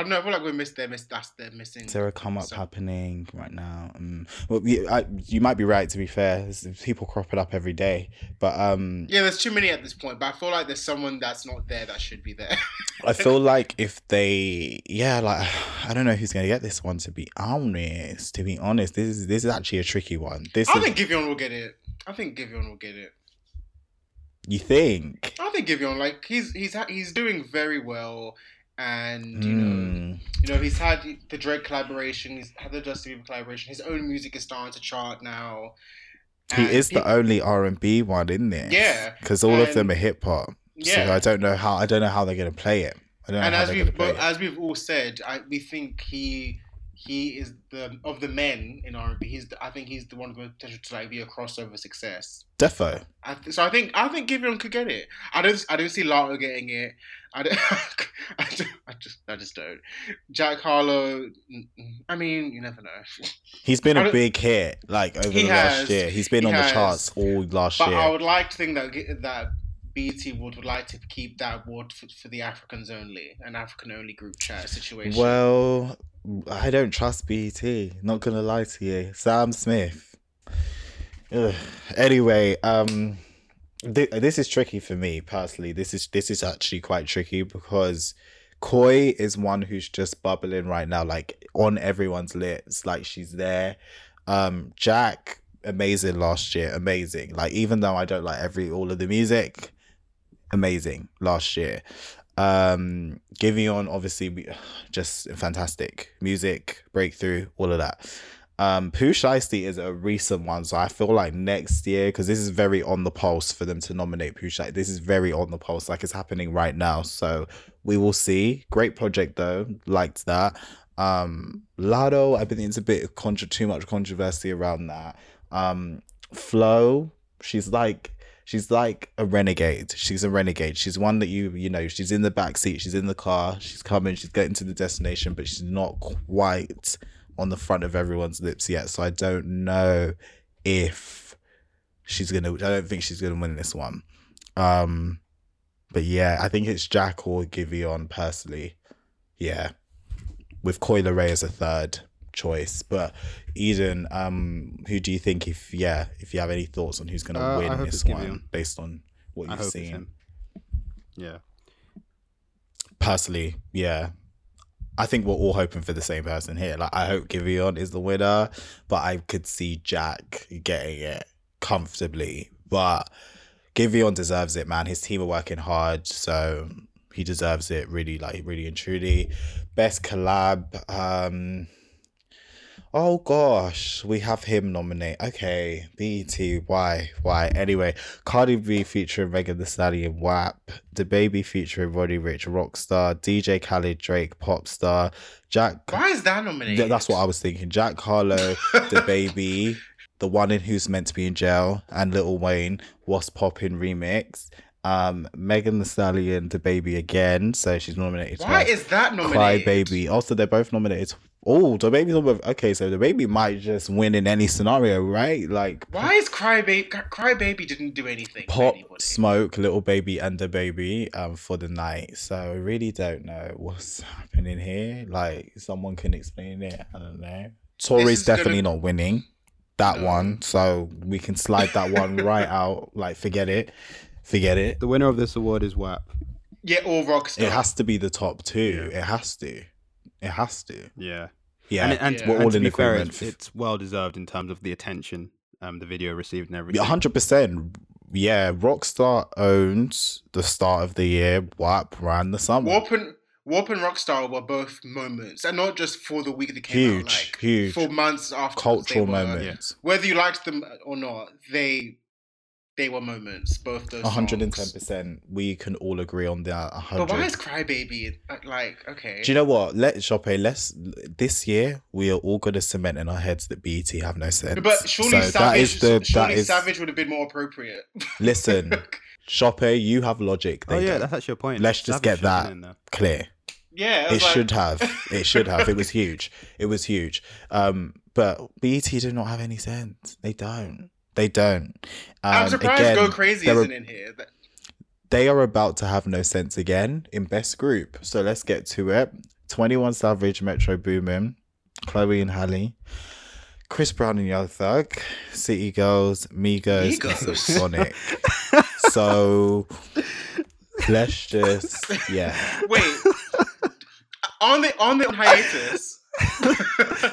don't know. I feel like we missed their miss. That's their missing. Is there a come up So- happening right now? Um, well, you, I, you might be right. To be fair, there's people cropping up every day, but um, Yeah, there's too many at this point. But I feel like there's someone that's not there that should be there. I feel like if they, yeah, like I don't know who's gonna get this one. To be honest, to be honest, this is this is actually a tricky one. This I is, think Giveon will get it. I think Giveon will get it. you think? I think Giveon, like he's he's he's doing very well, and you know Hmm. you know he's had the Drake collaboration, he's had the Justin Bieber collaboration. His own music is starting to chart now. He And is the only R and B one in there. Yeah, because all of them are hip hop. yeah. So I don't know how I don't know how they're gonna play it. I don't know and as we've gonna play bo- it. as we've all said, I, we think he he is the of the men in R and B. He's the, I think he's the one with potential to like be a crossover success. Defo. I th- so I think I think Giveon could get it. I don't I don't see Latto getting it. I don't, I, I just I just don't. Jack Harlow. I mean, you never know. He's been a big hit, like over He the last year. He's been He on has. the charts all last But year. But I would like to think that that BT would would like to keep that award for, for the Africans only, an African only group chat situation. Well, I don't trust BT. Not gonna lie to you, Sam Smith. Ugh. Anyway, um, thi- this is tricky for me personally. This is this is actually quite tricky because Coi is one who's just bubbling right now, like on everyone's lips. Like she's there. Um, Jack, amazing last year, amazing. Like even though I don't like every all of the music, amazing last year. Um, Giveon, obviously, just fantastic music, breakthrough, all of that. Um, Pooh Shiesty is a recent one, so I feel like next year, because this is very on the pulse for them to nominate Pooh Shiesty. This is very on the pulse, like it's happening right now. So we will see. Great project though, liked that. Um, Latto, I think it's a bit contra- too much controversy around that. Um, Flo, she's like she's like a renegade. She's a renegade. She's one that you you know, she's in the back seat, she's in the car, she's coming, she's getting to the destination, but she's not quite on the front of everyone's lips yet. So I don't know if she's gonna I don't think she's gonna win this one. Um but yeah, I think it's Jack or Giveon personally. Yeah. With Coi Leray as a third choice. But Eden, um, who do you think if yeah, if you have any thoughts on who's gonna Uh, win this one based on what you've seen? Yeah. Personally, yeah. I think we're all hoping for the same person here. Like I hope Giveon is the winner, but I could see Jack getting it comfortably. But Giveon deserves it, man. His team are working hard, so he deserves it really, like really and truly. Best collab. Um Oh gosh, we have him nominate. Okay, BET. Why? Why? Anyway, Cardi B featuring Megan Thee Stallion, WAP. DaBaby featuring Roddy Ricch, Rockstar. DJ Khaled, Drake, Popstar. Jack. Why is that nominated? Th- That's what I was thinking. Jack Harlow, The Baby, the one in Who's Meant to Be in Jail, and Little Wayne, What's Poppin' remix. Um, Megan Thee Stallion, DaBaby again, so she's nominated. Why is that nominated? Cry Baby. Also, they're both nominated. Oh, DaBaby's on. Okay, so DaBaby might just win in any scenario, right? Like Why is Cry Baby? Cry Baby didn't do anything. Pop. Smoke, Little Baby, and DaBaby um for the night. So I really don't know what's happening here. Like someone can explain it. I don't know. Tori's is gonna- definitely not winning. that No. one, so we can slide that one right out. Like, forget it, forget it. The winner of this award is WAP. Yeah, all Rockstar. It has to be the top two. It has to. It has to. Yeah. Yeah, and, and, Yeah. we're and all to in be fair, agreement. it's, it's well deserved in terms of the attention um, the video received and everything. Hundred percent. Yeah, Rockstar owned the start of the year. WAP ran the summer. Warp and Warp and Rockstar were both moments, and not just for the week they came out. Huge, Like huge. for months after. Cultural moments. Whether you liked them or not, they they were moments. Both those. One hundred and ten percent. We can all agree on that. A But why is Crybaby uh, like okay? Do you know what? Let Shoppe. Let's this year we are all going to cement in our heads that BET have no sense. But surely so Savage, is the surely that is. Savage would have been more appropriate. Listen, Shoppe, you have logic. Oh yeah, don't. that's actually a point. Let's just Savage get that. clear. yeah, clear. It like- should have. It should have. It was huge. It was huge. Um, but BET do not have any sense. They don't. They don't. Um, I'm surprised again, Go Crazy isn't in here. They are about to have no sense again in best group. So let's get to it. 21 Savage, Metro Boomin, Chloe and Halle, Chris Brown and Young Thug, City Girls, Migos, Migos. Sonic. so let's just yeah. Wait, on the on the hiatus.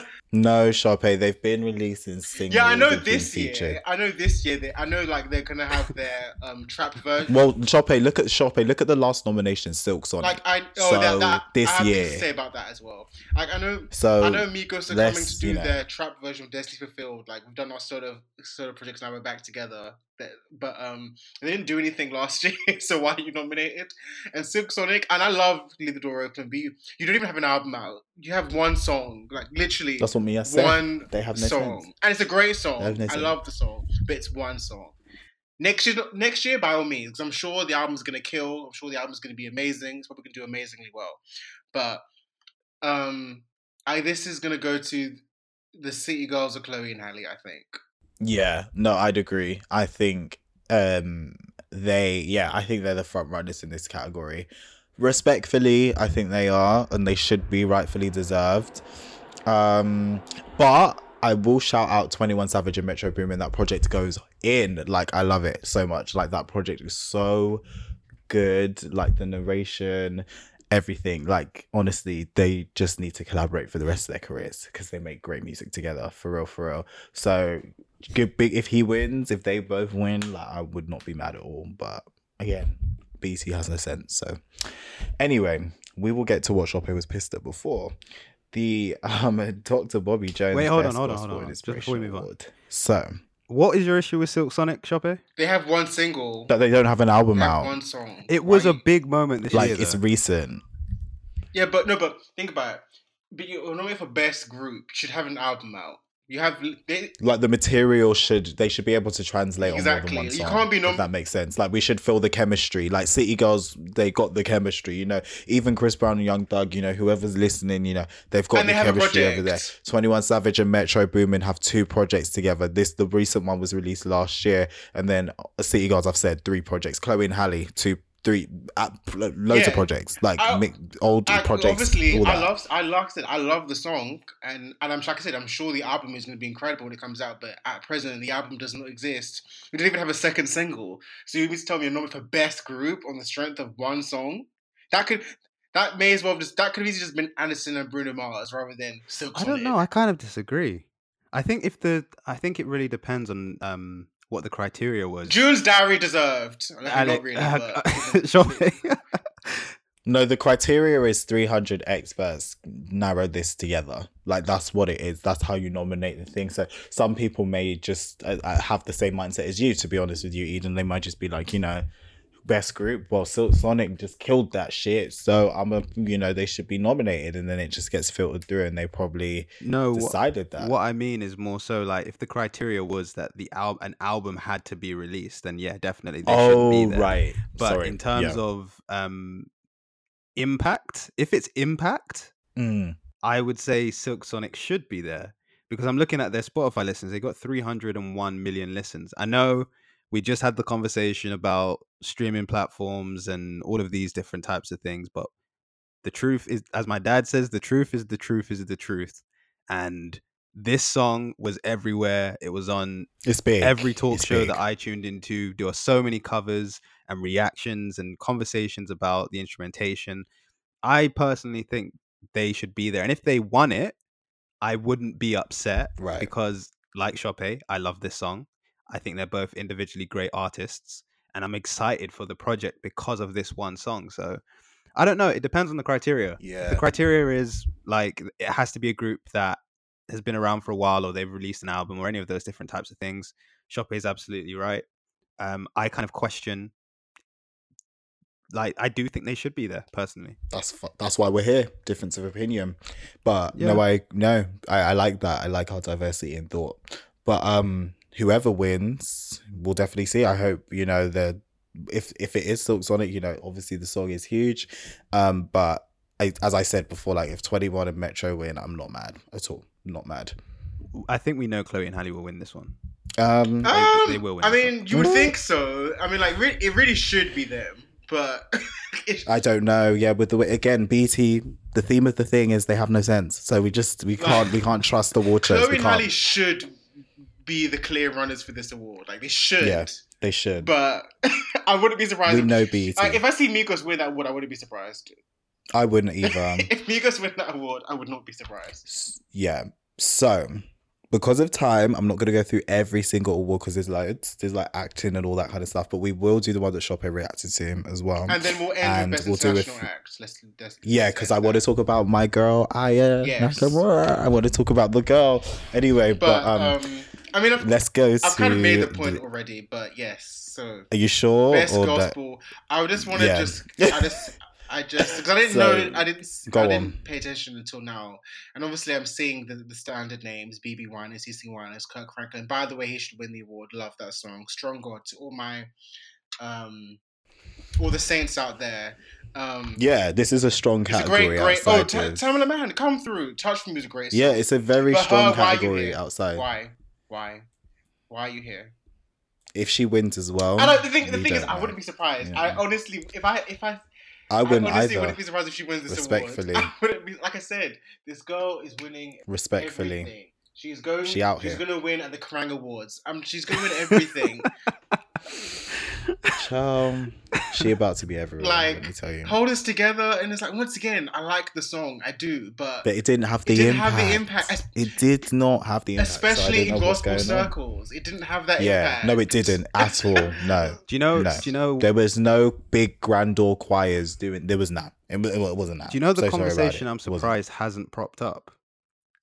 No, Sharpay, they've been releasing singles. yeah, I know this featured. year. I know this year. They, I know like they're gonna have their um trap version. Well, Sharpay, look at Sharpay, look at the last nomination, Silk Sonic. Like I oh So, that, that this I have year- to say about that as well. Like I know so I know Migos are coming to do you know- their trap version of Destiny Fulfilled. Like we've done our sort of sort of projects now we're back together. But, but um they didn't do anything last year, so why are you nominated? And Silk Sonic and I love Leave the Door Open, but you, you don't even have an album out. You have one song, like literally that's what Mia said. one They have no song. sense. And it's a great song. no I sense. love the song, but it's one song. Next year, next year, by all means, 'cause I'm sure the album's gonna kill. I'm sure the album's gonna be amazing. It's probably gonna do amazingly well. But um, I this is gonna go to the City Girls of Chloe and Halle. I think. Yeah, no, I'd agree. I think um they yeah, I think they're the front runners in this category. Respectfully, I think they are and they should be rightfully deserved. Um but I will shout out 21 Savage and Metro Boomin. That project goes in. Like I love it so much. Like that project is so good. Like the narration, everything. Like honestly, they just need to collaborate for the rest of their careers because they make great music together. For real, for real. So good big if he wins, if they both win, like I would not be mad at all. But again, BT has no sense. So anyway, we will get to what Shoppe was pissed at before. The um Dr. Bobby Jones. Wait, hold on, hold on, hold on, and just before we Inspiration move on. Award. So What is your issue with Silk Sonic, Shoppe? They have one single. that they don't have an They album have out. one song. It was Why a big moment this Like year. it's recent. yeah, but no, but think about it. But you nominate for best group should have an album out. You have they, Like the material should they should be able to translate Exactly. on more You than one song. can't be nom- if that makes sense. Like we should feel the chemistry. Like City Girls, they got the chemistry. You know, even Chris Brown and Young Thug. You know, whoever's listening, you know, they've got And the they chemistry over there. Twenty One Savage and Metro Boomin have two projects together. This the recent one was released last year, and then City Girls. I've said three projects. Chloe and Halle, two, three, uh, loads Yeah. of projects. Like I- mi- old I, projects. obviously, all I love, I loved it. I love the song, and and I'm like I said, I'm sure the album is going to be incredible when it comes out. But at present, the album does not exist. We didn't even have a second single. So you mean to tell me you're nominated for best group on the strength of one song? That could, that may as well have just that could have easily just been Anderson and Bruno Mars rather than Silk I don't know. I kind of disagree. I think if the I think it really depends on um what the criteria was. June's Diary deserved. Like, Ale- not really, uh, but Shoppe. No, the criteria is 300 experts narrowed this together. Like that's what it is. That's how you nominate the thing. So some people may just uh, uh, have the same mindset as you. To be honest with you, Eden, they might just be like, you know, best group. Well, Silk Sonic just killed that shit. So I'm a, you know, they should be nominated, and then it just gets filtered through, and they probably no, what, decided that. what I mean is more so like if the criteria was that the al- an album had to be released, then yeah, definitely they should oh be there. right, But Sorry. in terms Yeah. of um impact, if it's impact, Mm. I would say Silk Sonic should be there because I'm looking at their Spotify listens. They got 301 million listens. I know we just had the conversation about streaming platforms and all of these different types of things, but the truth is, as my dad says, the truth is the truth is the truth. And this song was everywhere. It was on It's big. every talk It's show big. that I tuned into. There were so many covers and reactions and conversations about the instrumentation. I personally think they should be there. And if they won it, I wouldn't be upset Right. because, like Chope, I love this song. I think they're both individually great artists. And I'm excited for the project because of this one song. So I don't know. It depends on the criteria. Yeah. The criteria is like it has to be a group that has been around for a while or they've released an album or any of those different types of things. Chope is absolutely right. Um, I kind of question like I do think they should be there personally. That's fu- that's why we're here. Difference of opinion, but no, I no, I, I like that. I like our diversity in thought. But um, whoever wins, we'll definitely see. I hope you know the if if it is Silk Sonic, you know, obviously the song is huge. Um, but I, as I said before, like if Twenty One and Metro win, I'm not mad at all. Not mad. I think we know Chloe and Halle will win this one. Um, They- Um, they will win I this mean, you would think so. I mean, like, re- it really should be them, but I don't know. Yeah, with the way again, BT. The theme of the thing is they have no sense, so we just we can't we can't trust the waters. Chloe we and can't. Halle should be the clear runners for this award. Like, they should. Yeah, They should. But I wouldn't be surprised. we if- know BT. Like, if I see Migos win that award, I wouldn't be surprised. I wouldn't either. if Migos win that award, I would not be surprised. Yeah. So, because of time, I'm not going to go through every single award because there's loads. There's like acting and all that kind of stuff. But we will do the one that Chope reacted to him as well. And then we'll end And with best we'll do international act. Let's, let's, yeah, because I want to talk about my girl, Aya Yes. Nakamura. I want to talk about the girl. Anyway, but, But um, um, I mean, I've, let's go. I've kind of made the point the- already. But yes, so Are you sure? best or that- gospel. I just want to Yeah. just, I just, I just because I didn't So, know, I didn't, I didn't on. pay attention until now, and obviously I'm seeing the, the standard names: BeBe Winans, CeCe Winans, Kirk Franklin. By the way, he should win the award. Love that song. Strong God to all my, um, all the saints out there. Um, Yeah, this is a strong it's a category. great, great. Oh, T- Tamela Mann, come through. Touch from is a great. Song. yeah, it's a very But strong her, why are you category outside. Why? Why? Why are you here? If she wins as well, I know the thing. The thing is, don't I wouldn't be surprised. Yeah. I honestly, if I, if I, I wouldn't honestly either. wouldn't be surprised if she wins this Respectfully. award. I wouldn't be. Like I said, this girl is winning Respectfully. everything. She's going. She out she's here. gonna win at the Kerrang Awards. Um, she's gonna win everything. Child, she about to be everywhere. Like, let me tell you. Hold us together, and it's like once again, I like the song, I do, but, But it didn't have the it didn't impact. have the impact, It did not have the impact. especially don't in know gospel going on. circles. It didn't have that Yeah, impact. no, it didn't at all. No, Do you know No. do you know there was no big grand grandeur choirs doing. There was not. It, it wasn't that. Do you know the So conversation. I'm surprised hasn't propped up?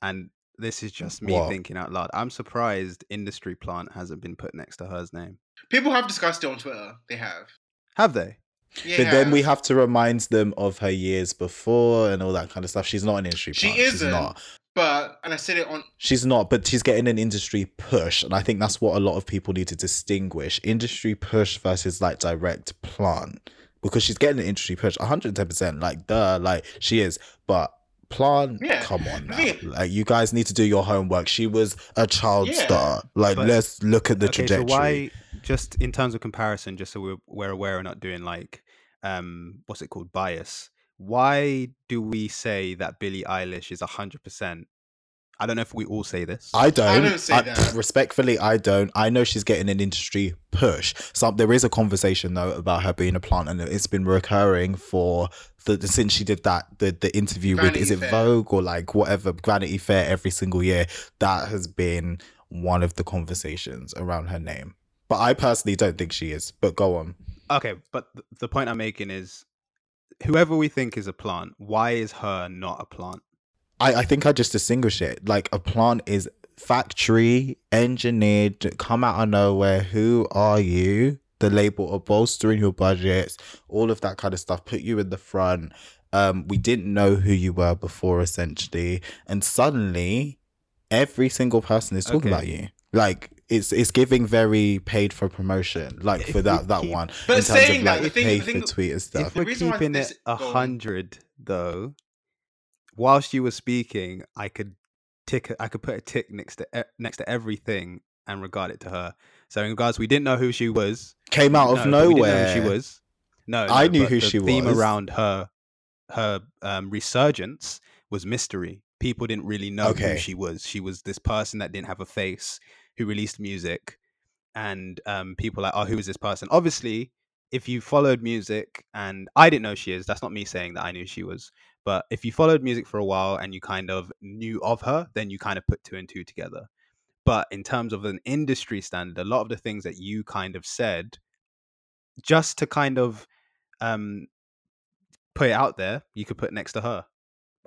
And this is just me What? thinking out loud. I'm surprised Industry Plant hasn't been put next to H.E.R.'s name. People have discussed it on Twitter. They have. Have they? Yeah, But then we have to remind them of her years before and all that kind of stuff. She's not an industry. She plant. Isn't. not. But and I said it on She's not, but she's getting an industry push, and I think that's what a lot of people need to distinguish: industry push versus like direct plant, because she's getting an industry push, one hundred ten percent. Like, duh, like she is, but plant, Yeah. come on now, Yeah. like you guys need to do your homework. She was a child Yeah. star. Like, But- let's look at the okay, trajectory. so why just in terms of comparison, just so we're, we're aware we're not doing like um what's it called bias. Why do we say that Billie Eilish is hundred percent? I don't know if we all say this. I don't. I don't say that. Respectfully, I don't. I know she's getting an industry push. So there is a conversation though about her being a plant, and it's been recurring for the, the- since she did that the the interview Vanity with is it Fair. Vogue or like whatever Vanity Fair every single year. That has been one of the conversations around her name. But I personally don't think she is. But go on. Okay, but th- the point I'm making is whoever we think is a plant, why is H.E.R. not a plant? I, I think I just distinguish it. Like a plant is factory engineered, come out of nowhere. Who are you? The label of bolstering your budgets, all of that kind of stuff, put you in the front. Um, we didn't know who you were before, essentially, and suddenly, every single person is talking Okay. about you. Like it's it's giving very paid for promotion, like for that that one. But in terms saying of that, like the thing- pay the thing- for tweet and stuff. If we're keeping it a hundred though, whilst you were speaking, I could tick. I could put a tick next to next to everything and regard it to her. So in regards, we didn't know who she was. Came out of No, but we didn't know nowhere. who she was. No, I no, knew who the she theme was. Theme around her, her um, resurgence was mystery. people didn't really know Okay. who she was. She was this person that didn't have a face who released music, and um, people like, oh, who is this person? Obviously, if you followed music, and I didn't know she is. That's not me saying that I knew she was, but if you followed music for a while and you kind of knew of her, then you kind of put two and two together. But in terms of an industry standard, a lot of the things that you kind of said, just to kind of um, put it out there, you could put next to her.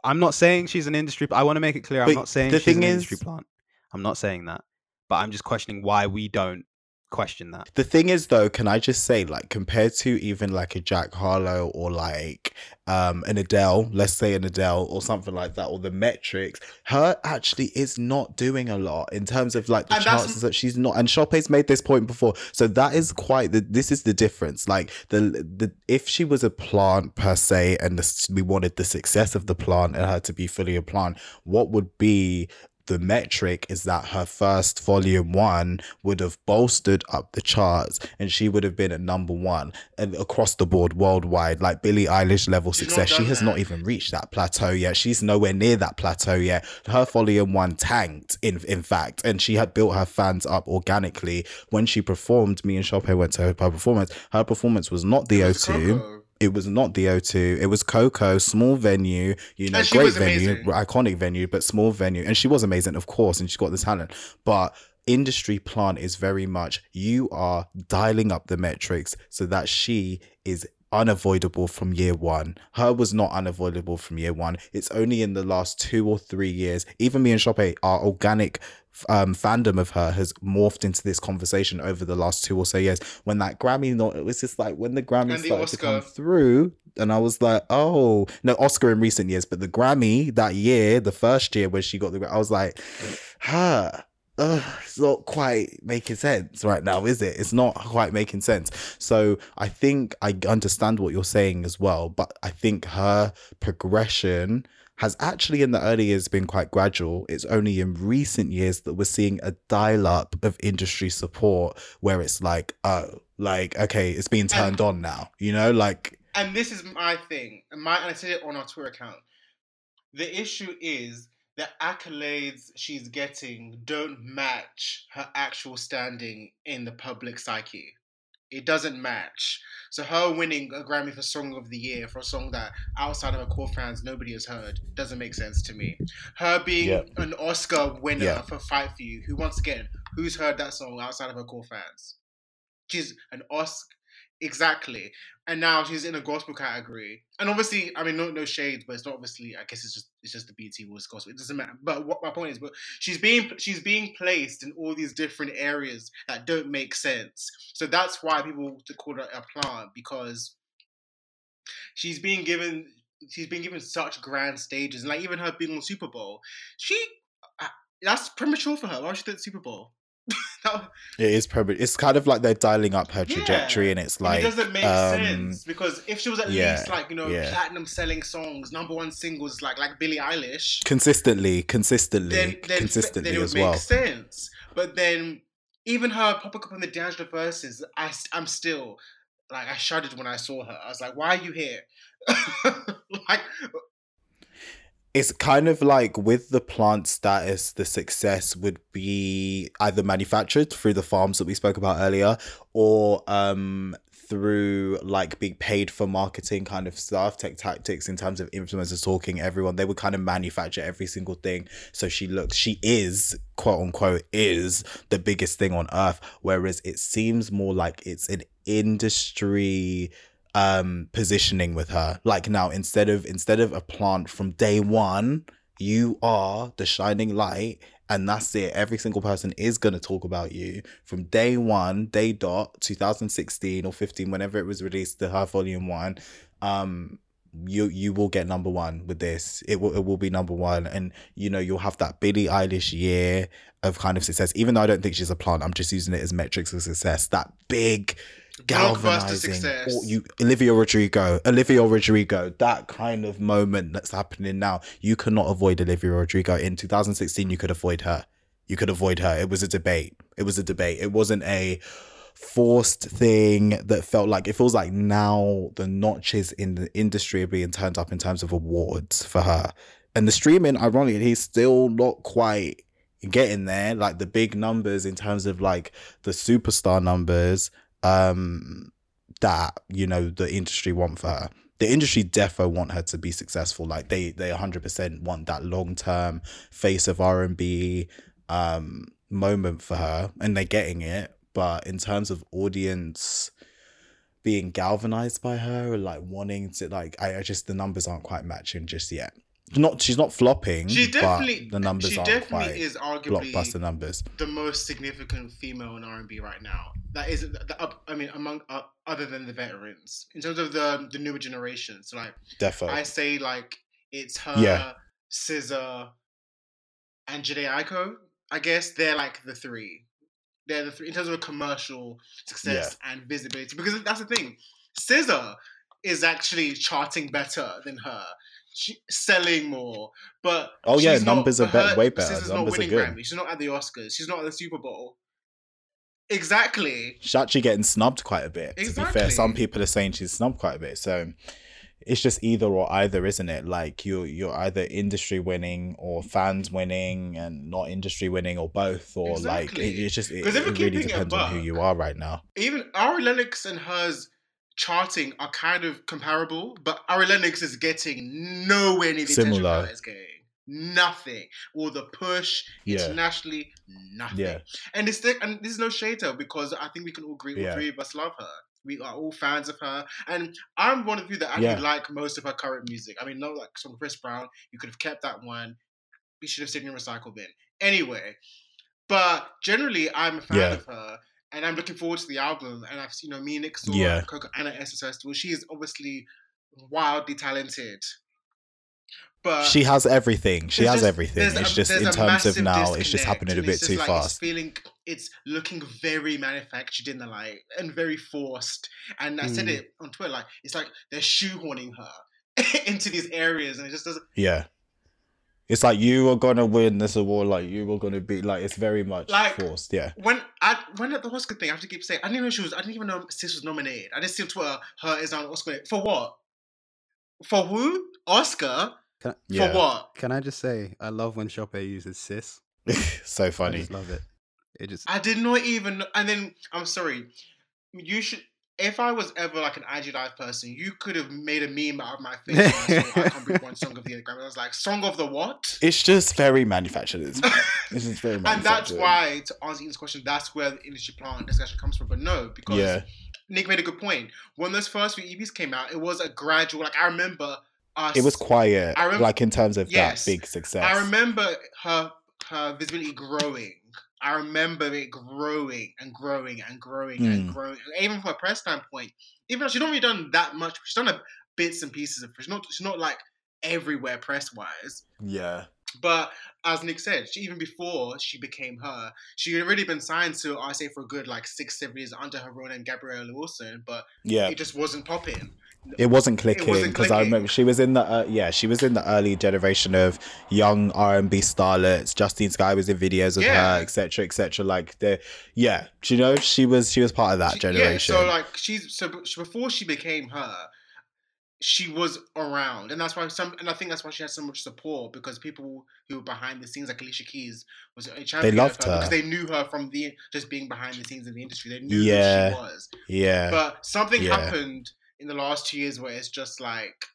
I'm not saying she's an industry. I want to make it clear. I'm But not saying she's an thing industry plant. I'm not saying that, but I'm just questioning why we don't question that. The thing is, though, can I just say, like, compared to even like a Jack Harlow or like um an Adele, let's say an Adele or something like that, or the metrics, H.E.R. actually is not doing a lot in terms of like the And that's- chances that she's not. And Chope's made this point before, so that is quite the. This is the difference. Like the the if she was a plant per se, and the, we wanted the success of the plant and her to be fully a plant, what would be the metric is that her first volume one would have bolstered up the charts and she would have been at number one and across the board worldwide. Like Billie Eilish level She's success she has that. not even reached that plateau yet. She's nowhere near that plateau yet. Her volume one tanked in in fact and she had built her fans up organically. When she performed me and Chope went to her performance her performance was not the It O2 KOKO. It was not the O2. It was KOKO, small venue, you know, great venue, amazing. iconic venue, but small venue. And she was amazing, of course, and she's got the talent. But industry plant is very much you are dialing up the metrics so that she is unavoidable from year one. H.E.R. was not unavoidable from year one. It's only in the last two or three years, even me and Chope, our organic um, fandom of her has morphed into this conversation over the last two or so years. When that Grammy, not it was just like when the Grammy And the started to come through, and I was like, oh no, Oscar in recent years, but the Grammy that year, the first year where she got the, I was like, huh. It's not quite making sense right now, is it? It's not quite making sense. So I think I understand what you're saying as well, but I think her progression has actually in the early years been quite gradual. It's only in recent years that we're seeing a dial up of industry support where it's like, oh, like, okay, it's being turned on now, you know, like, and this is my thing, and my and I said it on our Twitter account. The issue is the accolades she's getting don't match her actual standing in the public psyche. It doesn't match. So her winning a Grammy for Song of the Year for a song that outside of her core fans nobody has heard doesn't make sense to me. Her being Yeah. an Oscar winner Yeah. for Fight for You, who once again, who's heard that song outside of her core fans? She's an Oscar exactly and now she's in a gospel category. And obviously, I mean, no, no shades, but it's not obviously. I guess it's just it's just the BT was gospel. It doesn't matter. But what my point is, but she's being she's being placed in all these different areas that don't make sense. So that's why people to call her a plant because she's being given she's been given such grand stages, like even her being on Super Bowl, she uh, that's premature for her. Why would she the Super Bowl? It is probably, it's kind of like they're dialing up her trajectory Yeah. and it's and like, it doesn't make um, sense because if she was at yeah, least like you know yeah. platinum selling songs, number one singles like like Billie Eilish, consistently, consistently, then then, consistently then it would as make well. sense. But then even her popping up in the D'Angelo Verzuz, I I'm still like I shuddered when I saw her. I was like, why are you here? like it's kind of like with the plant status, the success would be either manufactured through the farms that we spoke about earlier, or um through like being paid for marketing kind of stuff, tech tactics in terms of influencers talking, everyone they would kind of manufacture every single thing. So she looks, she is quote unquote is the biggest thing on earth. Whereas it seems more like it's an industry um positioning with her. Like now instead of instead of a plant from day one you are the shining light and that's it. Every single person is going to talk about you from day one day dot 2016 or 15 whenever it was released the her volume one. Um you you will get number one with this. It will it will be number one. And you know you'll have that Billie Eilish year of kind of success. Even though I don't think she's a plant I'm just using it as metrics of success. That big galvanizing. or you Olivia Rodrigo Olivia Rodrigo that kind of moment that's happening now you cannot avoid Olivia Rodrigo. In 2016 you could avoid her. You could avoid her. It was a debate. It was a debate. It wasn't a forced thing that felt like it feels like now the notches in the industry are being turned up in terms of awards for her. And the streaming, ironically, he's still not quite getting there. Like the big numbers in terms of like the superstar numbers um that you know the industry want for her. The industry defo want her to be successful. Like they they hundred percent want that long term face of R and B um moment for her, and they're getting it. But in terms of audience being galvanized by her, like wanting to like I, I just the numbers aren't quite matching just yet. Not she's not flopping. She definitely but the numbers she definitely is arguably blockbuster numbers. the most significant female in R and B right now. That is, the, up- I mean, among uh, other than the veterans, in terms of the the newer generations, So like, Defo. I say like it's her, Yeah. SZA, and Jhené Aiko. I guess they're like the three. They're the three in terms of commercial success and visibility. Because that's the thing, SZA is actually charting better than her. She, selling more, but Oh, yeah, she's not- numbers are better, way better. Are not winning good. Grammy. She's not at the Oscars. She's not at the Super Bowl. Exactly. she's actually getting snubbed quite a bit. To be fair, some people are saying she's snubbed quite a bit. So it's just either or either, isn't it? Like you you're either industry winning or fans winning and not industry winning or both or like it, it's just it, it really depends on who you are right now. Even Ari Lennox and hers charting are kind of comparable, but Ari Lennox is getting nowhere near the attention Similar. that is getting. Nothing. Or the push Yeah. internationally, nothing. Yeah. And this thing, and this is no shade to her because I think we can all agree. All Yeah. three of us love her. We are all fans of her, and I'm one of you that actually Yeah. like most of her current music. I mean, no, like some Chris Brown, you could have kept that one. We should have seen in recycle bin. Anyway, but generally, I'm a fan Yeah. of her, and I'm looking forward to the album. And I've, seen you know, me Nick saw Yeah. Coco Anna Essence Festival. She is obviously wildly talented, but she has everything. She has just- everything. It's a- just in terms of now, it's just happening a bit too like fast. It's feeling it's looking very manufactured in the light and very forced. And I said Mm. it on Twitter, like it's like they're shoehorning her into these areas, and it just doesn't. Yeah. It's like you are gonna win this award, like you were gonna be like it's very much Like- forced. Yeah. When I when at the Oscar thing, I have to keep saying I didn't even know she was. I didn't even know Sis was nominated. I just see on Twitter H.E.R. is on Oscar for what? For who? Oscar Can, Yeah. for what? can I just say, I love when Chope uses sis. so I funny. just love it. It just I did not even. And then I'm sorry. You should. If I was ever like an IG Live person, you could have made a meme out of my face. I, saw, I can't one song of the. Grammy. I was like, song of the what? It's just very manufactured. It's, it's just very and that's why, to answer Ian's question, that's where the industry plant discussion comes from. But no, because Yeah. Nick made a good point. When those first few EPs came out, it was a gradual. Like I remember us. It was quiet, I rem- like in terms of Yes. that big success. I remember her her visibility growing. I remember it growing and growing and growing and Mm. growing. Even from a press standpoint, even though she's not really done that much, she's done a bits and pieces of. She's not. She's not like everywhere press wise. Yeah. But as Nick said, she even before she became H.E.R., she had already been signed to RCA for a good like six, seven years under her own and Gabriella Wilson, but Yeah. it just wasn't popping. It wasn't clicking because I remember she was in the uh, yeah she was in the early generation of young R and B starlets. Justine Skye was in videos of Yeah. her, etc. etc. Like the yeah, do you know she was she was part of that She- generation. Yeah, so like she's so before she became H.E.R., she was around, and that's why some, and I think that's why she had so much support because people who were behind the scenes, like Alicia Keys, was a champion They loved her, her. because they knew her from the just being behind the scenes in the industry. They knew Yeah. who she was. yeah, But something Yeah. happened in the last two years where it's just like,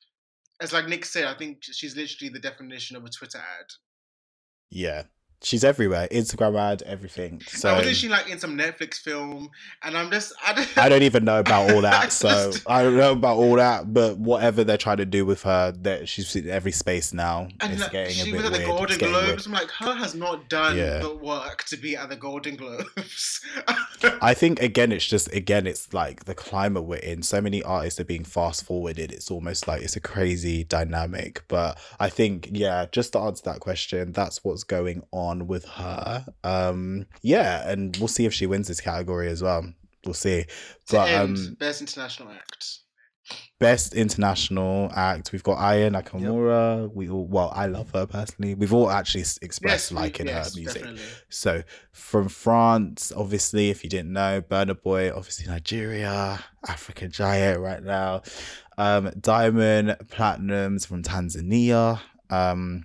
it's like Nick said. I think she's literally the definition of a Twitter ad. yeah, she's everywhere. Instagram ad, everything. So I wasn't she like in some Netflix film, and I'm just I don't, I don't even know about all that. so I don't know about all that, but whatever they're trying to do with her, that she's in every space now. And it's getting a she bit was at the weird. Golden. Globes. I'm like, H.E.R. has not done Yeah. the work to be at the Golden Globes. I think again, it's just again, it's like the climate we're in. So many artists are being fast forwarded. It's almost like it's a crazy dynamic. But I think, yeah, just to answer that question, that's what's going on with her. Um, yeah, and we'll see if she wins this category as well. We'll see. But end, um, best international act. best international act, we've got Aya Nakamura. We all, well, I love her personally. We've all actually expressed we- liking yes, her music. definitely. So from France, obviously, if you didn't know, Burna Boy, obviously Nigeria, African giant right now. Um, Diamond Platnumz from Tanzania. Um,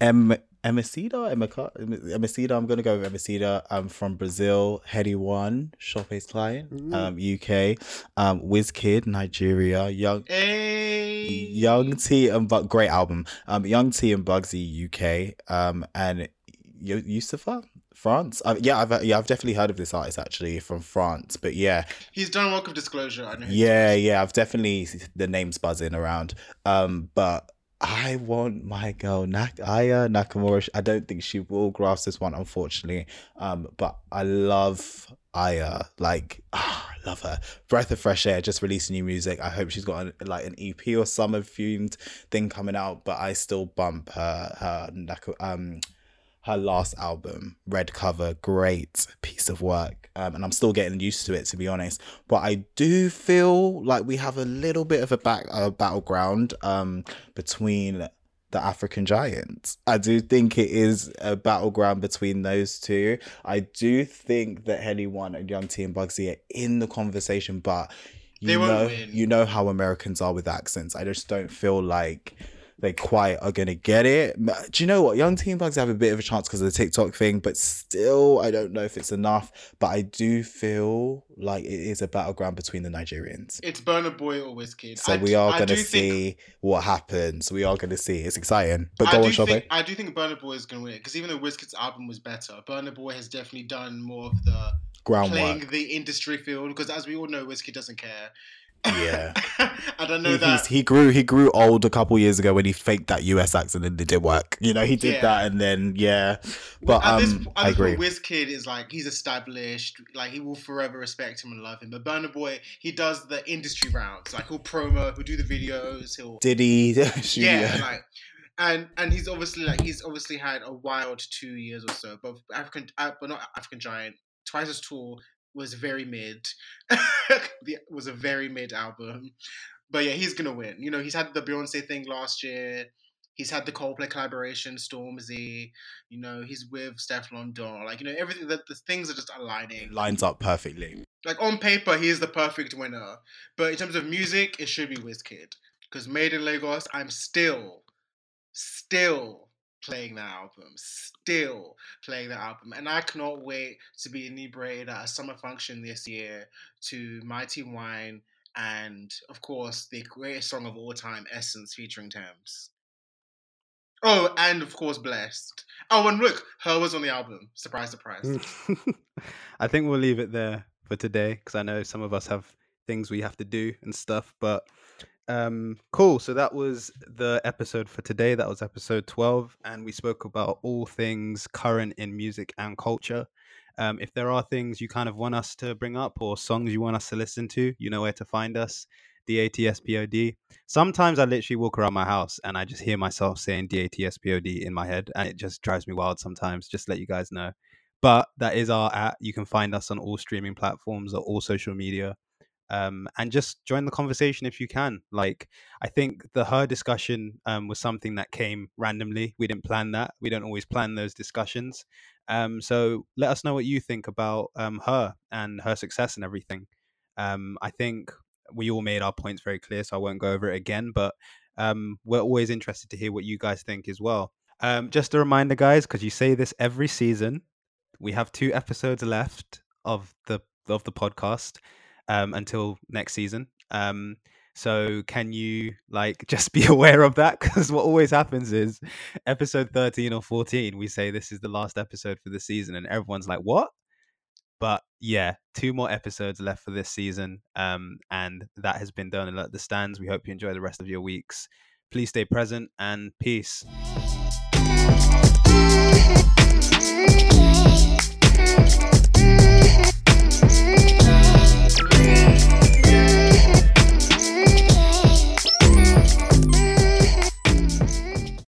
M Emicida, Emicida. I'm gonna go with Emicida. I'm from Brazil, Headie One, Chope's client. Mm. Um, UK, um, Wizkid, Nigeria, Young. Hey. Young T and but great album. Um, Young T and Bugsy UK. Um, and Yo- Youssoupha France. Uh, yeah, I've yeah I've definitely heard of this artist actually from France. But yeah, He's done work of disclosure. I know. yeah, yeah. I've definitely the names buzzing around. Um, but I want my girl Nak- Aya Nakamura. I don't think she will grasp this one, unfortunately. Um, but I love Aya. Like, ah, I love her. Breath of fresh air. Just released new music. I hope she's got an, like an EP or summer themed thing coming out. But I still bump her her Nak- um her last album, Red Cover, great piece of work. Um, and I'm still getting used to it, to be honest. But I do feel like we have a little bit of a back uh, battleground um, between the African giants. I do think it is a battleground between those two. I do think that Headie One and Young T and Bugsy are in the conversation, but you They won't know, win. you know how Americans are with accents. I just don't feel like they quite are gonna get it. Do you know what? Young Teen Bugs have a bit of a chance because of the TikTok thing, but still, I don't know if it's enough. But I do feel like it is a battleground between the Nigerians. It's Burna Boy or Wizkid. So I we are I gonna do think- see what happens. We are gonna see. It's exciting. But I go do on, Chope. I do think Burna Boy is going to win it because even though Wizkid's album was better, Burna Boy has definitely done more of the Groundwork. playing the industry field because as we all know, Wizkid doesn't care. Yeah. I know He, that he grew he grew old a couple years ago when he faked that US accent and it did work. You know, he did Yeah. that and then yeah. But at this, um at I this agree. point, Wizkid is like he's established, like he will forever respect him and love him. But Burna Boy, he does the industry rounds, like he'll promo, he'll do the videos, he'll Did he yeah, like and and he's obviously like he's obviously had a wild two years or so. But African, uh, but not African Giant. twice as tour was very mid. the, was a very mid album, but yeah, he's gonna win. You know, he's had the Beyonce thing last year. He's had the Coldplay collaboration, Stormzy. You know, he's with Stefflon Don. Like you know, everything. The, the things are just aligning. lines up perfectly. Like on paper, he is the perfect winner. But in terms of music, it should be Wizkid. Because Made in Lagos, I'm still, still playing that album. Still playing that album. And I cannot wait to be inebriated at a summer function this year to Mighty Wine and, of course, the greatest song of all time, Essence featuring Tems. Oh, and of course, Blessed. Oh, and look, H.E.R. was on the album. Surprise, surprise. I think we'll leave it there for today because I know some of us have things we have to do and stuff. But um, cool. So that was the episode for today. That was episode 12. And we spoke about all things current in music and culture. Um, if there are things you kind of want us to bring up or songs you want us to listen to, you know where to find us. D-A-T-S-P-O-D. Sometimes I literally walk around my house and I just hear myself saying D-A-T-S-P-O-D in my head. And it just drives me wild sometimes, just let you guys know. But that is our at. You can find us on all streaming platforms or all social media. Um, and just join the conversation if you can. Like, I think the H.E.R. discussion um, was something that came randomly. We didn't plan that. We don't always plan those discussions. Um, so let us know what you think about um, her and her success and everything. Um, I think we all made our points very clear, so I won't go over it again. But um, we're always interested to hear what you guys think as well. Just a reminder, guys, because you say this every season, we have two episodes left of the of the podcast um, until next season. Um, so can you like just be aware of that? Because what always happens is episode thirteen or fourteen, we say this is the last episode for the season, and everyone's like, "What?" But yeah, two more episodes left for this season, um, and that has been done. At the stands, we hope you enjoy the rest of your weeks. Please stay present and peace.